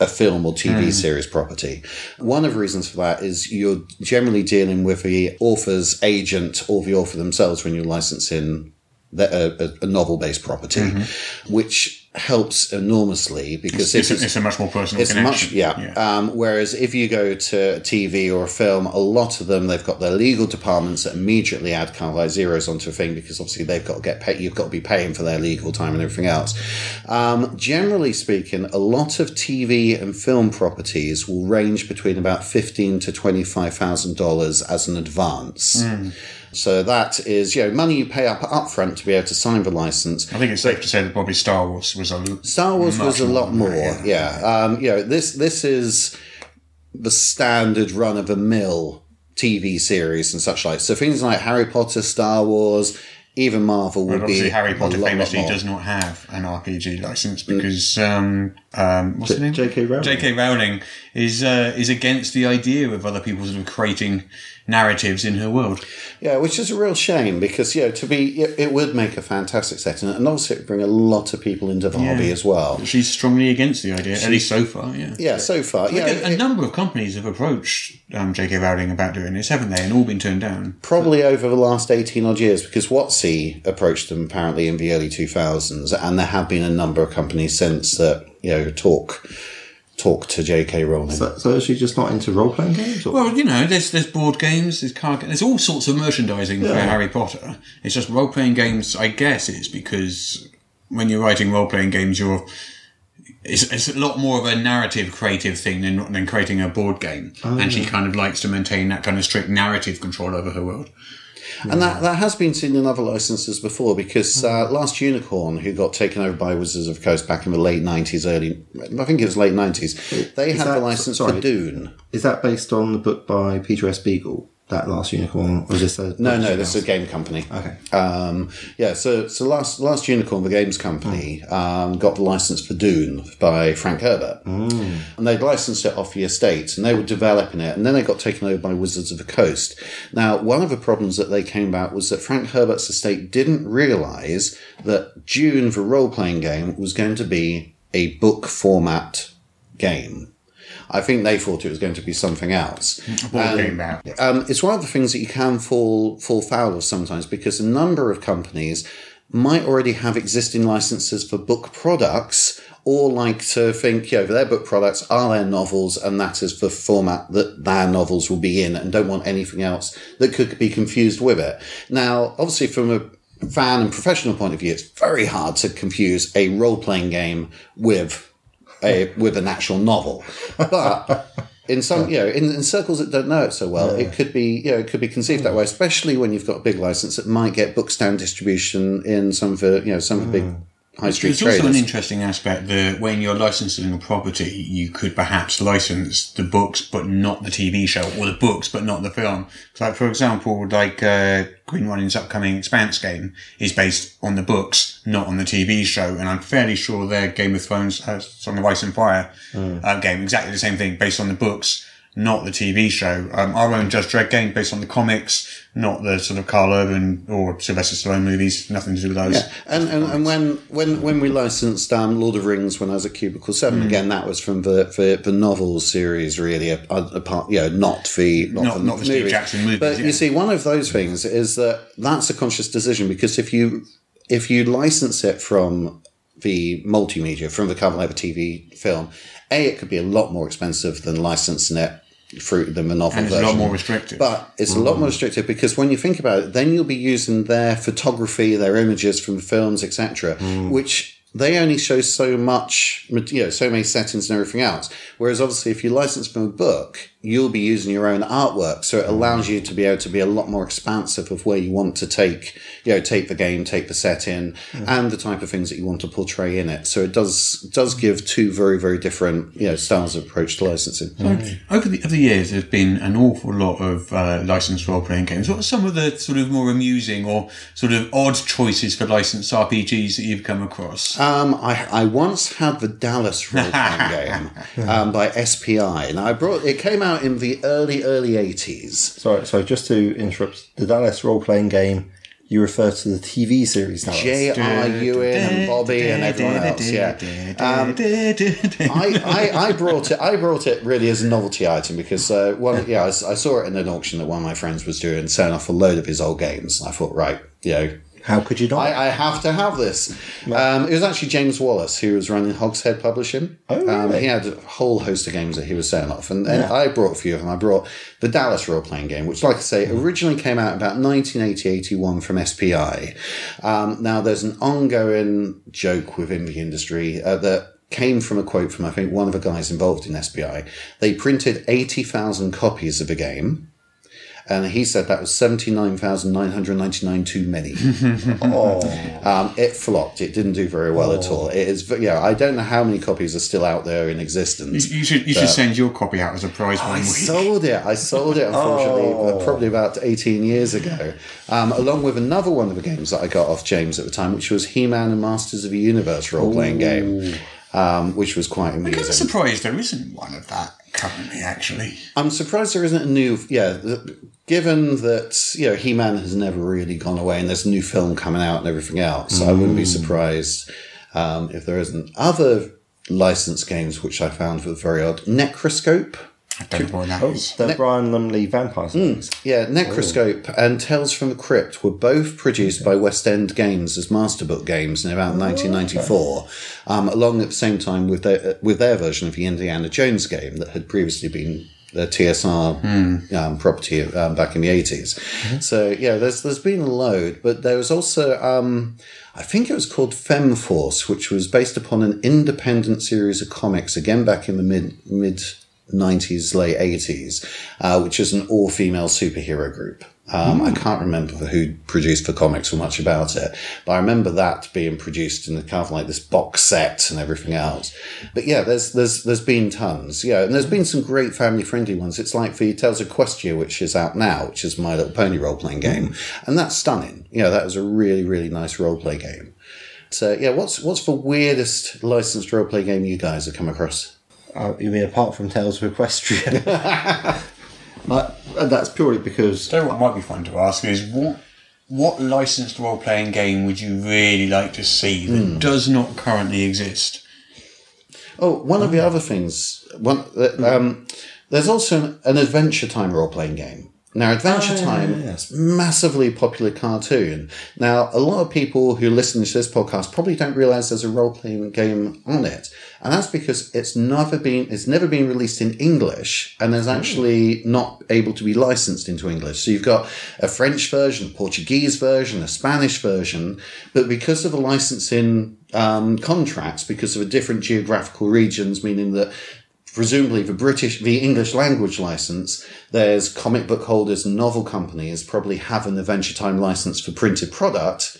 a film or TV series property. One of the reasons for that is you're generally dealing with the author's agent or the author themselves when you're licensing a, a novel based property, which helps enormously because It's, a, it's a much more personal it's connection. much, yeah. Um, whereas if you go to a TV or a film, a lot of them they've got their legal departments that immediately add kind of like zeros onto a thing because obviously they've got to get paid. You've got to be paying for their legal time and everything else. Um, generally speaking, a lot of TV and film properties will range between about fifteen to twenty five thousand dollars as an advance. So that is, you know, money you pay up upfront to be able to sign the license. I think it's safe to say that probably Star Wars was a Star Wars was a lot more, more, yeah. Um, you know, this this is the standard run of a mill TV series and such like. So things like Harry Potter, Star Wars, even Marvel would But be obviously, Harry Potter lot, lot famously more. does not have an RPG license because um, um, what's the name? J.K. Rowling. J.K. Rowling is uh, is against the idea of other people sort of creating narratives in her world. Yeah, which is a real shame because you know to be it, would make a fantastic setting and also it would bring a lot of people into the hobby as well. She's strongly against the idea, at least so far. Yeah. Yeah, so far, yeah, a, a it- number of companies have approached um, J.K. Rowling about doing this, haven't they? And all been turned down. probably over the last 18 odd years because WotC approached them apparently in the early 2000s and there have been a number of companies since that you know talk talk to JK Rowling. So, so is she just not into role playing games? Or? Well, you know, there's there's board games, there's card, ga- there's all sorts of merchandising for Harry Potter. It's just role playing games. I guess it's because when you're writing role playing games, you're it's, it's a lot more of a narrative creative thing than, than creating a board game. and she oh. kind of likes to maintain that kind of strict narrative control over her world. And that, that has been seen in other licenses before because uh, Last Unicorn, who got taken over by Wizards of Coast back in the late 90s, early, I think it was late 90s, they had that- the license sorry. for Dune. Is that based on the book by Peter S. Beagle, that last unicorn? Or is this a No, no, this is a game company. Okay. Um, yeah, so so last last unicorn, the games company, um, got the license for Dune by Frank Herbert, mm. and they'd licensed it off the estate, and they were developing it, and then they got taken over by Wizards of the Coast. Now, one of the problems that they came about was that Frank Herbert's estate didn't realise that Dune, the role playing game, was going to be a book format game. I think they thought it was going to be something else. Board And- game now. um, it's one of the things that you can fall fall foul of sometimes because a number of companies might already have existing licenses for book products or like to think, you know, their book products are their novels and that is the format that their novels will be in and don't want anything else that could be confused with it. Now, obviously from a fan and professional point of view, it's very hard to confuse a role-playing game with a with an actual novel. But in some, you know, in, in circles that don't know it so well, it could be, you know, it could be conceived that way. Especially when you've got a big license that might get books down distribution in some of the, you know, some of the big hmm. High street There's also an interesting aspect that when you're licensing a property, you could perhaps license the books but not the TV show, or the books but not the film. So, like for example, like uh, Green Ronin's upcoming Expanse game is based on the books, not on the TV show, and I'm fairly sure their Game of Thrones, uh, Song of Ice and Fire uh, game, exactly the same thing, based on the books. Not the TV show. Um, our own Judge Dredd game based on the comics, not the sort of Karl Urban or Sylvester Stallone movies. Nothing to do with those. And, and, and when, when, when we licensed um, Lord of Rings when I was at Cubicle 7, Mm. again, that was from the, the, the novels series, really, apart, you know, not the, not, Not- the, not the Steve. Jackson movies, But yeah. you see, one of those things is that that's a conscious decision because if you, if you license it from the multimedia, from the cover of a TV film, A, it could be a lot more expensive than licensing it through than the novel And it's a version. lot more restrictive. But it's a lot more mm-hmm. restrictive because when you think about it, then you'll be using their photography, their images from films, etc., mm. which they only show so much, you know, so many settings and everything else. Whereas obviously, if you license from a book, you'll be using your own artwork, so it allows you to be able to be a lot more expansive of where you want to take, you know, take the game, take the setting, and the type of things that you want to portray in it. So it does does give two very very different, you know, styles of approach to licensing. Over the, over the years, there's been an awful lot of uh, licensed role playing games. What are some of the sort of more amusing or sort of odd choices for licensed RPGs that you've come across? Um, I, I once had the Dallas role playing <laughs> game um, by SPI. Now I brought it came out in the early early eighties. Sorry, sorry, just to interrupt, the Dallas role playing game, you refer to the TV series Dallas. J.R. Ewing and Bobby and everyone else. Yeah. Um, I, I, I brought it. I brought it really as a novelty item because uh, one, yeah, I, I saw it in an auction that one of my friends was doing, selling off a load of his old games. And I thought, right, you know, How could you not? I, I have to have this. Um, it was actually James Wallis who was running Hogshead Publishing. Oh, um, he had a whole host of games that he was selling off, and, and I brought a few of them. I brought the Dallas role playing game, which, like I say, Mm. originally came out about 1980-81 from SPI. Um, now, there's an ongoing joke within the industry uh, that came from a quote from I think one of the guys involved in SPI. They printed 80,000 copies of a game. And he said that was 79,999 too many. <laughs> oh, Um, it flopped. It didn't do very well at all. It is, yeah. I don't know how many copies are still out there in existence. you should you should send your copy out as a prize one I week. sold it. I sold it, unfortunately, uh, <laughs> probably about 18 years ago, um, along with another one of the games that I got off James at the time, which was He Man and Masters of the Universe role playing game, um, which was quite amazing. I'm kind of surprised there isn't one of that currently. Actually, I'm surprised there isn't a new. Yeah, given that you know He Man has never really gone away, and there's a new film coming out and everything else, So I wouldn't be surprised um, if there isn't other licensed games which I found were very odd. Necroscope. I don't know what that oh is. the Brian Lumley Vampire series. Yeah, Necroscope and Tales from the Crypt were both produced by West End Games as Masterbook games in about 1994, um, along at the same time with their with their version of the Indiana Jones game that had previously been the TSR um, property um, back in the 80s. So yeah, there's there's been a load, but there was also um, I think it was called Femforce, which was based upon an independent series of comics again back in the mid mid 90s, late 80s, uh, which is an all female superhero group. Um, I can't remember who produced the comics or much about it, but I remember that being produced in the kind of like this box set and everything else. But yeah, there's there's there's been tons, yeah, and there's been some great family friendly ones. It's like the Tales of Equestria, which is out now, which is my little pony role playing game, and that's stunning. Yeah, that was a really really nice role play game. So yeah, what's what's the weirdest licensed role play game you guys have come across? Uh, you mean apart from Tales of Equestria? <laughs> uh, and that's purely because So what might be fun to ask is what what licensed role playing game would you really like to see that does not currently exist? Oh, one of the other things. One, uh, um, there's also an, an Adventure Time role playing game. Now, Adventure Time yes. massively popular cartoon. Now, a lot of people who listen to this podcast probably don't realize there's a role playing game on it, and that's because it's never been it's never been released in English, and there's actually not able to be licensed into English. So you've got a French version, a Portuguese version, a Spanish version, but because of the licensing um, contracts, because of the different geographical regions, meaning that presumably the British, the English language license, there's comic book holders and novel companies probably have an Adventure Time license for printed product.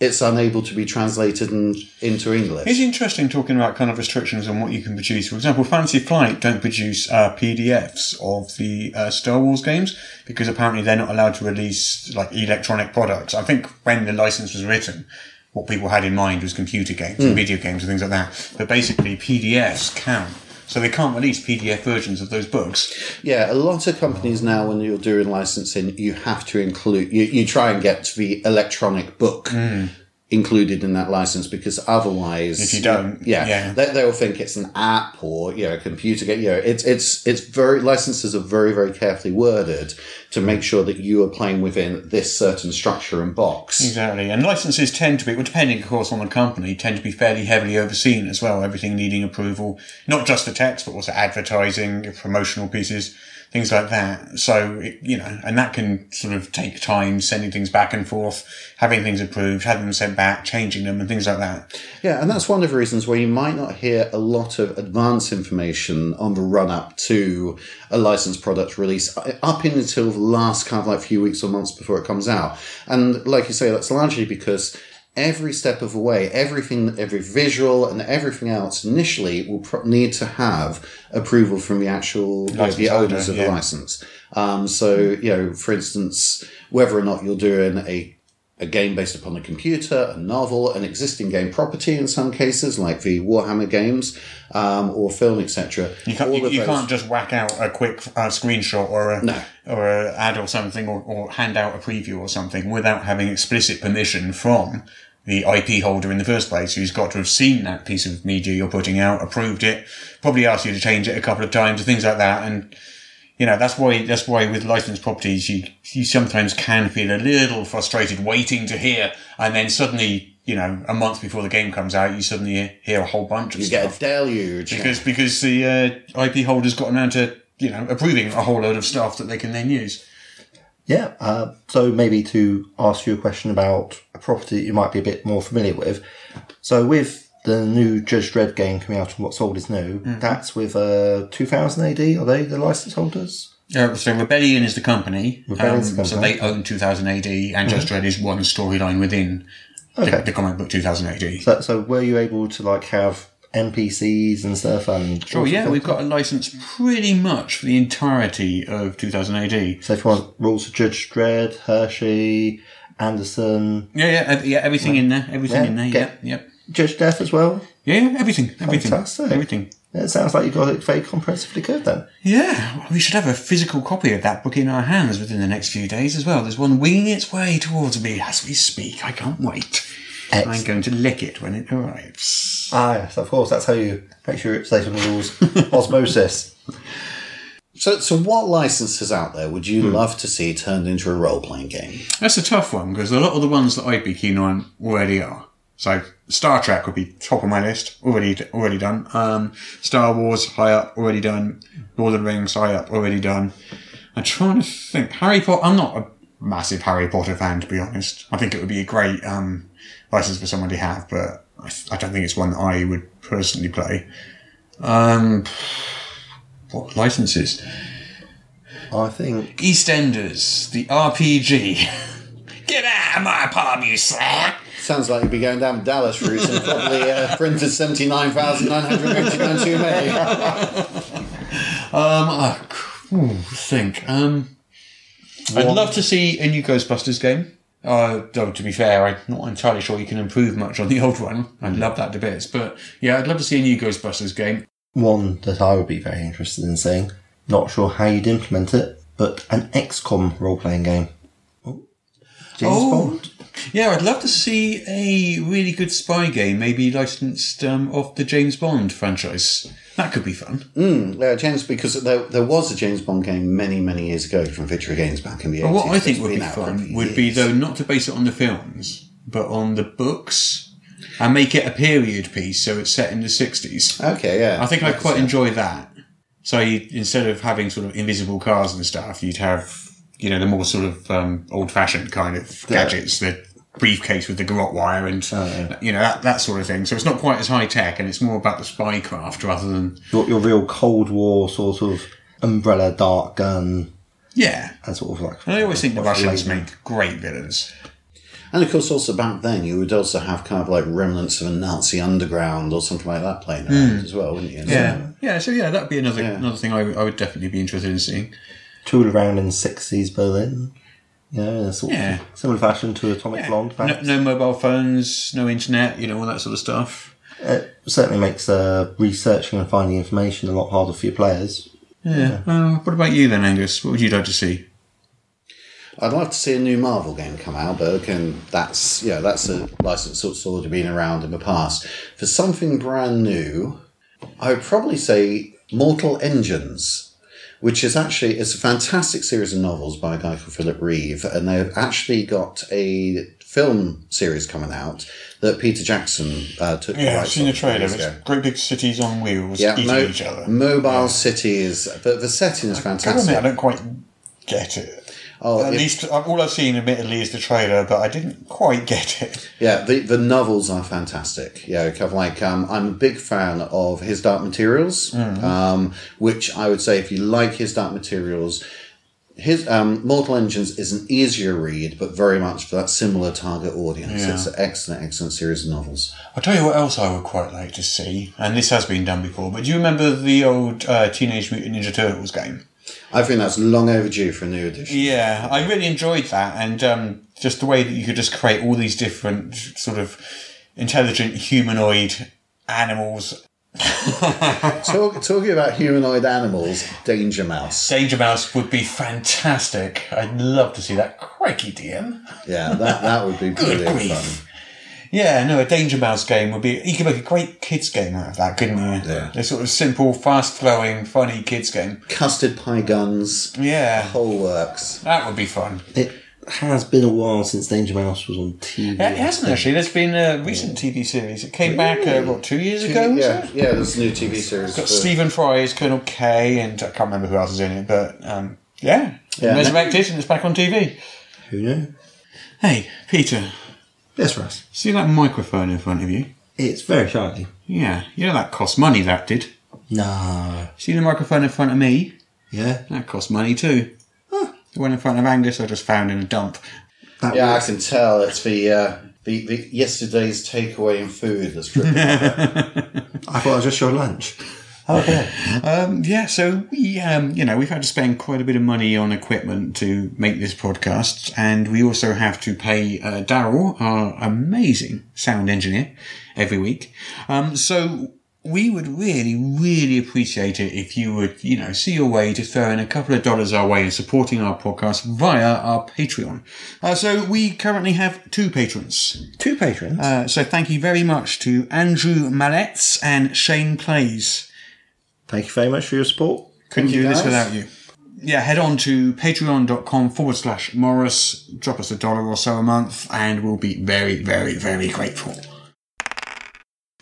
It's unable to be translated in, into English. It's interesting talking about kind of restrictions on what you can produce. For example, Fantasy Flight don't produce uh, PDFs of the uh, Star Wars games because apparently they're not allowed to release like electronic products. I think when the license was written, what people had in mind was computer games and video games and things like that. But basically, PDFs count. So they can't release PDF versions of those books. Yeah, a lot of companies now, when you're doing licensing, you have to include, you, you try and get the electronic book hmm. included in that license because otherwise, If you don't, yeah, yeah. They, they'll think it's an app or you know a computer game. You know, it's it's it's very licenses are very very carefully worded to make sure that you are playing within this certain structure and box. Exactly. And licenses tend to be, well, depending, of course, on the company, tend to be fairly heavily overseen as well. Everything needing approval, not just the text, but also advertising, promotional pieces, things like that. So, it, you know, and that can sort of take time, sending things back and forth, having things approved, having them sent back, changing them, and things like that. Yeah, and that's one of the reasons where you might not hear a lot of advance information on the run up to a licensed product release uh, up until the last kind of like few weeks or months before it comes out. And like you say, that's largely because every step of the way, everything, every visual and everything else initially will pro- need to have approval from the actual, the owners of yeah. the license. Um, so, you know, for instance, whether or not you're doing a a game based upon a computer, a novel, an existing game property in some cases, like the Warhammer games, um, or film, etc. You can't, you, you can't just whack out a quick uh, screenshot or a, No. or a ad or something or, or hand out a preview or something without having explicit permission from the IP holder in the first place, who's got to have seen that piece of media you're putting out, approved it, probably asked you to change it a couple of times, or things like that, and you know that's why that's why with licensed properties you you sometimes can feel a little frustrated waiting to hear, and then suddenly you know a month before the game comes out, you suddenly hear a whole bunch of You stuff get a deluge. because because the uh, IP holders got around to you know approving a whole load of stuff that they can then use. Yeah, uh, so maybe to ask you a question about a property that you might be a bit more familiar with. So with the new Judge Dredd game coming out and what's old is New, that's with uh, 2000 AD, are they the license holders? Uh, so Rebellion is the company, the um, so they own 2000 AD, and Judge Dredd is one storyline within Okay. the, the comic book 2000 AD. So, so were you able to like have NPCs and stuff and Sure, yeah, we've got a license pretty much for the entirety of 2000 AD. So if you want rules of Judge Dredd, Hershey, Anderson, Yeah, yeah, yeah, everything in there, everything Yeah, in there, yeah, yep. Judge Death as well. Yeah, yeah, everything, everything, Fantastic. everything. It sounds like you've got it very comprehensively good then. Yeah, we should have a physical copy of that book in our hands within the next few days as well. There's one winging its way towards me as we speak. I can't wait. I'm going to lick it when it arrives. Ah, yes, of course. That's how you make sure it's safe on the rules. <laughs> Osmosis. So, so what licenses out there would Hmm. you love to see turned into a role playing game? That's a tough one because a lot of the ones that I'd be keen on already are. So Star Trek would be top of my list. Already, already done. Um, Star Wars high up, already done. Lord of the Rings high up, already done. I'm trying to think. Harry Potter. I'm not a massive Harry Potter fan, to be honest. I think it would be a great um, license for someone to have, but I, I don't think it's one that I would personally play. Um, what licenses? I think EastEnders, the RPG. <laughs> Get out of my pub, you slack! Sounds like you'd be going down Dallas route and <laughs> probably uh, printed 79,989 too many. <laughs> Um, I think. Um, I'd love to see a new Ghostbusters game. Uh, though to be fair, I'm not entirely sure you can improve much on the old one. I'd love that to bits, but yeah, I'd love to see a new Ghostbusters game. one that I would be very interested in seeing. Not sure how you'd implement it, but an XCOM role playing game. Oh. James Oh. Bond? Yeah, I'd love to see a really good spy game, maybe licensed um, off the James Bond franchise. That could be fun. Yeah, James, because there, there was a James Bond game many, many years ago from Victory Games back in the 80s. But what I think would be out for a fun would be though not to base it on the films, but on the books, and make it a period piece, so it's set in the sixties. Okay, yeah. I think I'd quite uh, enjoy that. So you, instead of having sort of invisible cars and stuff, you'd have you know the more sort of um, old-fashioned kind of gadgets, the briefcase with the garrote wire and you know that that sort of thing. So it's not quite as high tech, and it's more about the spycraft rather than Your, your real Cold War sort of umbrella dark gun yeah. and sort of like. And I always think the Russians label? make great villains. And of course, also back then, you would also have kind of like remnants of a Nazi underground or something like that playing around as well, wouldn't you? So- Hmm. Yeah, yeah. So yeah, that'd be another Yeah. another thing I, would- I would definitely be interested in seeing. Tool around in 60s Berlin. You know, in sort Yeah. of similar fashion to Atomic Blonde. No, no mobile phones, no internet, you know, all that sort of stuff. It certainly makes uh, researching and finding information a lot harder for your players. Yeah. Uh, what about you then, Angus? What would you like to see? I'd love to see a new Marvel game come out, but again, that's yeah, that's a license that's already been around in the past. For something brand new, I would probably say Mortal Engines, which is actually it's a fantastic series of novels by a guy called Philip Reeve, and they've actually got a film series coming out that Peter Jackson uh, took. the rights on a few years ago. great big cities on wheels Yeah, mo- mobile cities. The, the setting is I fantastic. admit, I don't quite get it. Oh, At it- least uh, all I've seen, admittedly, is the trailer, but I didn't quite <laughs> get it. Yeah, the, the novels are fantastic. Yeah, kind of like um, I'm a big fan of His Dark Materials, um, which I would say if you like His Dark Materials, his um, Mortal Engines is an easier read, but very much for that similar target audience. Yeah. It's an excellent, excellent series of novels. I'll tell you what else I would quite like to see, and this has been done before, but do you remember the old uh, Teenage Mutant Ninja Turtles game? I think that's long overdue for a new edition. Yeah, I really enjoyed that, and um, just the way that you could just create all these different sort of intelligent humanoid animals. <laughs> Talk, talking about humanoid animals, Danger Mouse. Danger Mouse would be fantastic. I'd love to see that. Crikey, DM. Yeah, that, that would be brilliant grief. fun. Yeah, no, a Danger Mouse game would be. You could make a great kids game out of that, couldn't you? Yeah. A sort of simple, fast flowing, funny kids game. Custard pie guns, Yeah, whole works. that would be fun. It has been a while since Danger Mouse was on TV. Yeah, it hasn't actually. There's been a recent TV series. It came back, uh, what, two years ago? was yeah, it? yeah, there's a new TV series. got for- Stephen Fry as Colonel K, and I can't remember who else is in it, but um, yeah, Yeah. resurrected and it's back on TV. Who knew? Hey, Peter, Yes, Russ. see that microphone in front of you? It's very shiny. Yeah, you know that cost money. That did. No. See the microphone in front of me? Yeah. That cost money too. The one in front of Angus, I just found in a dump. That Yeah, I can tell it's the uh, the, the yesterday's takeaway in food that's dripping. <laughs> I thought I was just your lunch. Okay. <laughs> Um, yeah, so we, um, you know, we've had to spend quite a bit of money on equipment to make this podcast, and we also have to pay uh, Daryl, our amazing sound engineer, every week. Um, so we would really, really appreciate it if you would, you know, see your way to throwing a couple of dollars our way and supporting our podcast via our Patreon. Uh, so we currently have two patrons. Two patrons. Uh, so thank you very much to Andrew Mallets and Shane Plays. Thank you very much for your support. Couldn't you do this without you. Yeah, head on to patreon.com forward slash Morrus, drop us a dollar or so a month, and we'll be very, very, very grateful.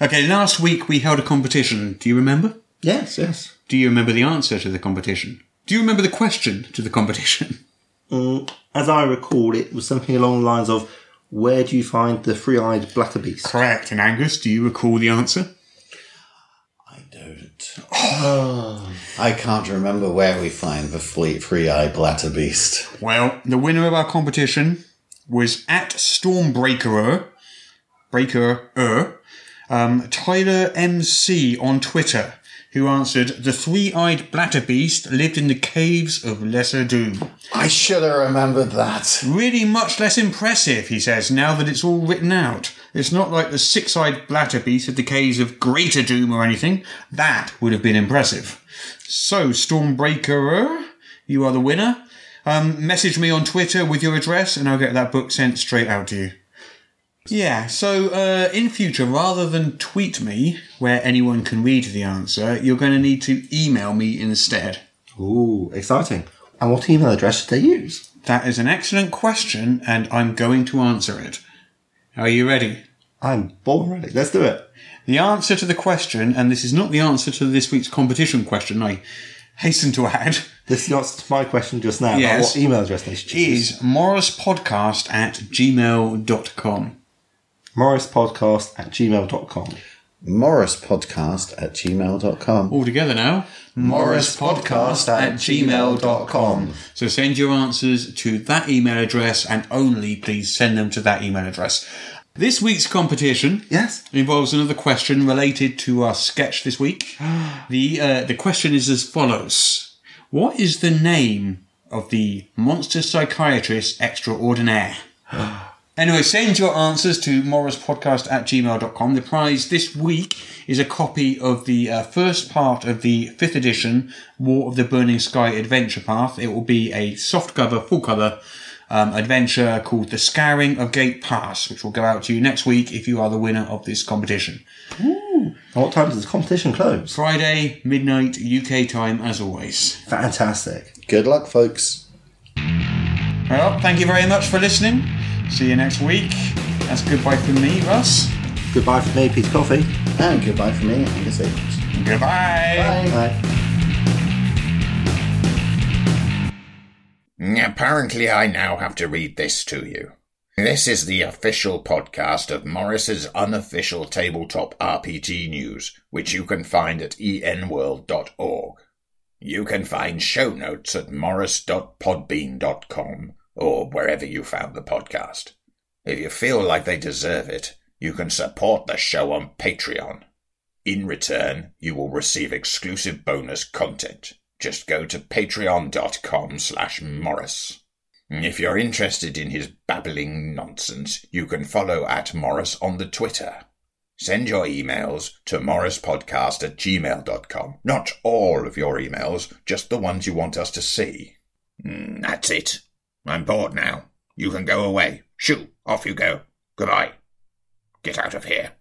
Okay, last week we held a competition. Do you remember? Yes, yes. Do you remember the answer to the competition? Do you remember the question to the competition? <laughs> Mm, as I recall, it was something along the lines of, "Where do you find the three-eyed blatterbeast?" Correct. And Angus, do you recall the answer? I. <sighs> I can't remember where we find the fleet three-eyed blatterbeast. Well, the winner of our competition was at Stormbreakerer, Breaker um, Tyler MC on Twitter, who answered, The three eyed blatterbeast lived in the caves of Lesser Doom. I should have remembered that. Really much less impressive, he says, now that it's all written out. It's not like the six eyed blatterbeast at the caves of Greater Doom or anything. That would have been impressive. So, Stormbreaker, you are the winner. Um, message me on Twitter with your address and I'll get that book sent straight out to you. Yeah, so uh, in future, rather than tweet me where anyone can read the answer, you're going to need to email me instead. Ooh, exciting! And what email address should they use? That is an excellent question, and I'm going to answer it. Are you ready? I'm born ready. Let's do it. The answer to the question, and this is not the answer to this week's competition question, I hasten to add, <laughs> This is to my question just now. Yes. what email address they should use? is morruspodcast at gmail.com. morruspodcast at gmail.com. morruspodcast at gmail.com. All together now. morruspodcast at gmail.com. So send your answers to that email address and only please send them to that email address. This week's competition Yes. involves another question related to our sketch this week. <gasps> the uh, the question is as follows: What is the name of the monster psychiatrist extraordinaire? <gasps> <gasps> Anyway, send your answers to morruspodcast at gmail.com. The prize this week is a copy of the uh, first part of the fifth edition War of the Burning Sky adventure path. It will be a soft cover, full cover um, adventure called The Scouring of Gate Pass, which will go out to you next week if you are the winner of this competition. And what time does the competition close? Friday, midnight, UK time, as always. Fantastic. Good luck, folks. Well, thank you very much for listening. See you next week. That's goodbye from me, Russ. Goodbye from me, Peter Coffee. And goodbye from me, Angus Abranson. Goodbye. Bye. Apparently, I now have to read this to you. This is the official podcast of Morrus's unofficial tabletop RPG news, which you can find at enworld.org. You can find show notes at morrus.podbean.com or wherever you found the podcast. If you feel like they deserve it, you can support the show on Patreon. In return, you will receive exclusive bonus content. Just go to patreon.com slash morrus. If you're interested in his babbling nonsense, you can follow at Morrus on the Twitter. Send your emails to morruspodcast at gmail.com. Not all of your emails, just the ones you want us to see. Mm, that's it. I'm bored now. You can go away. Shoo, off you go. Goodbye. Get out of here.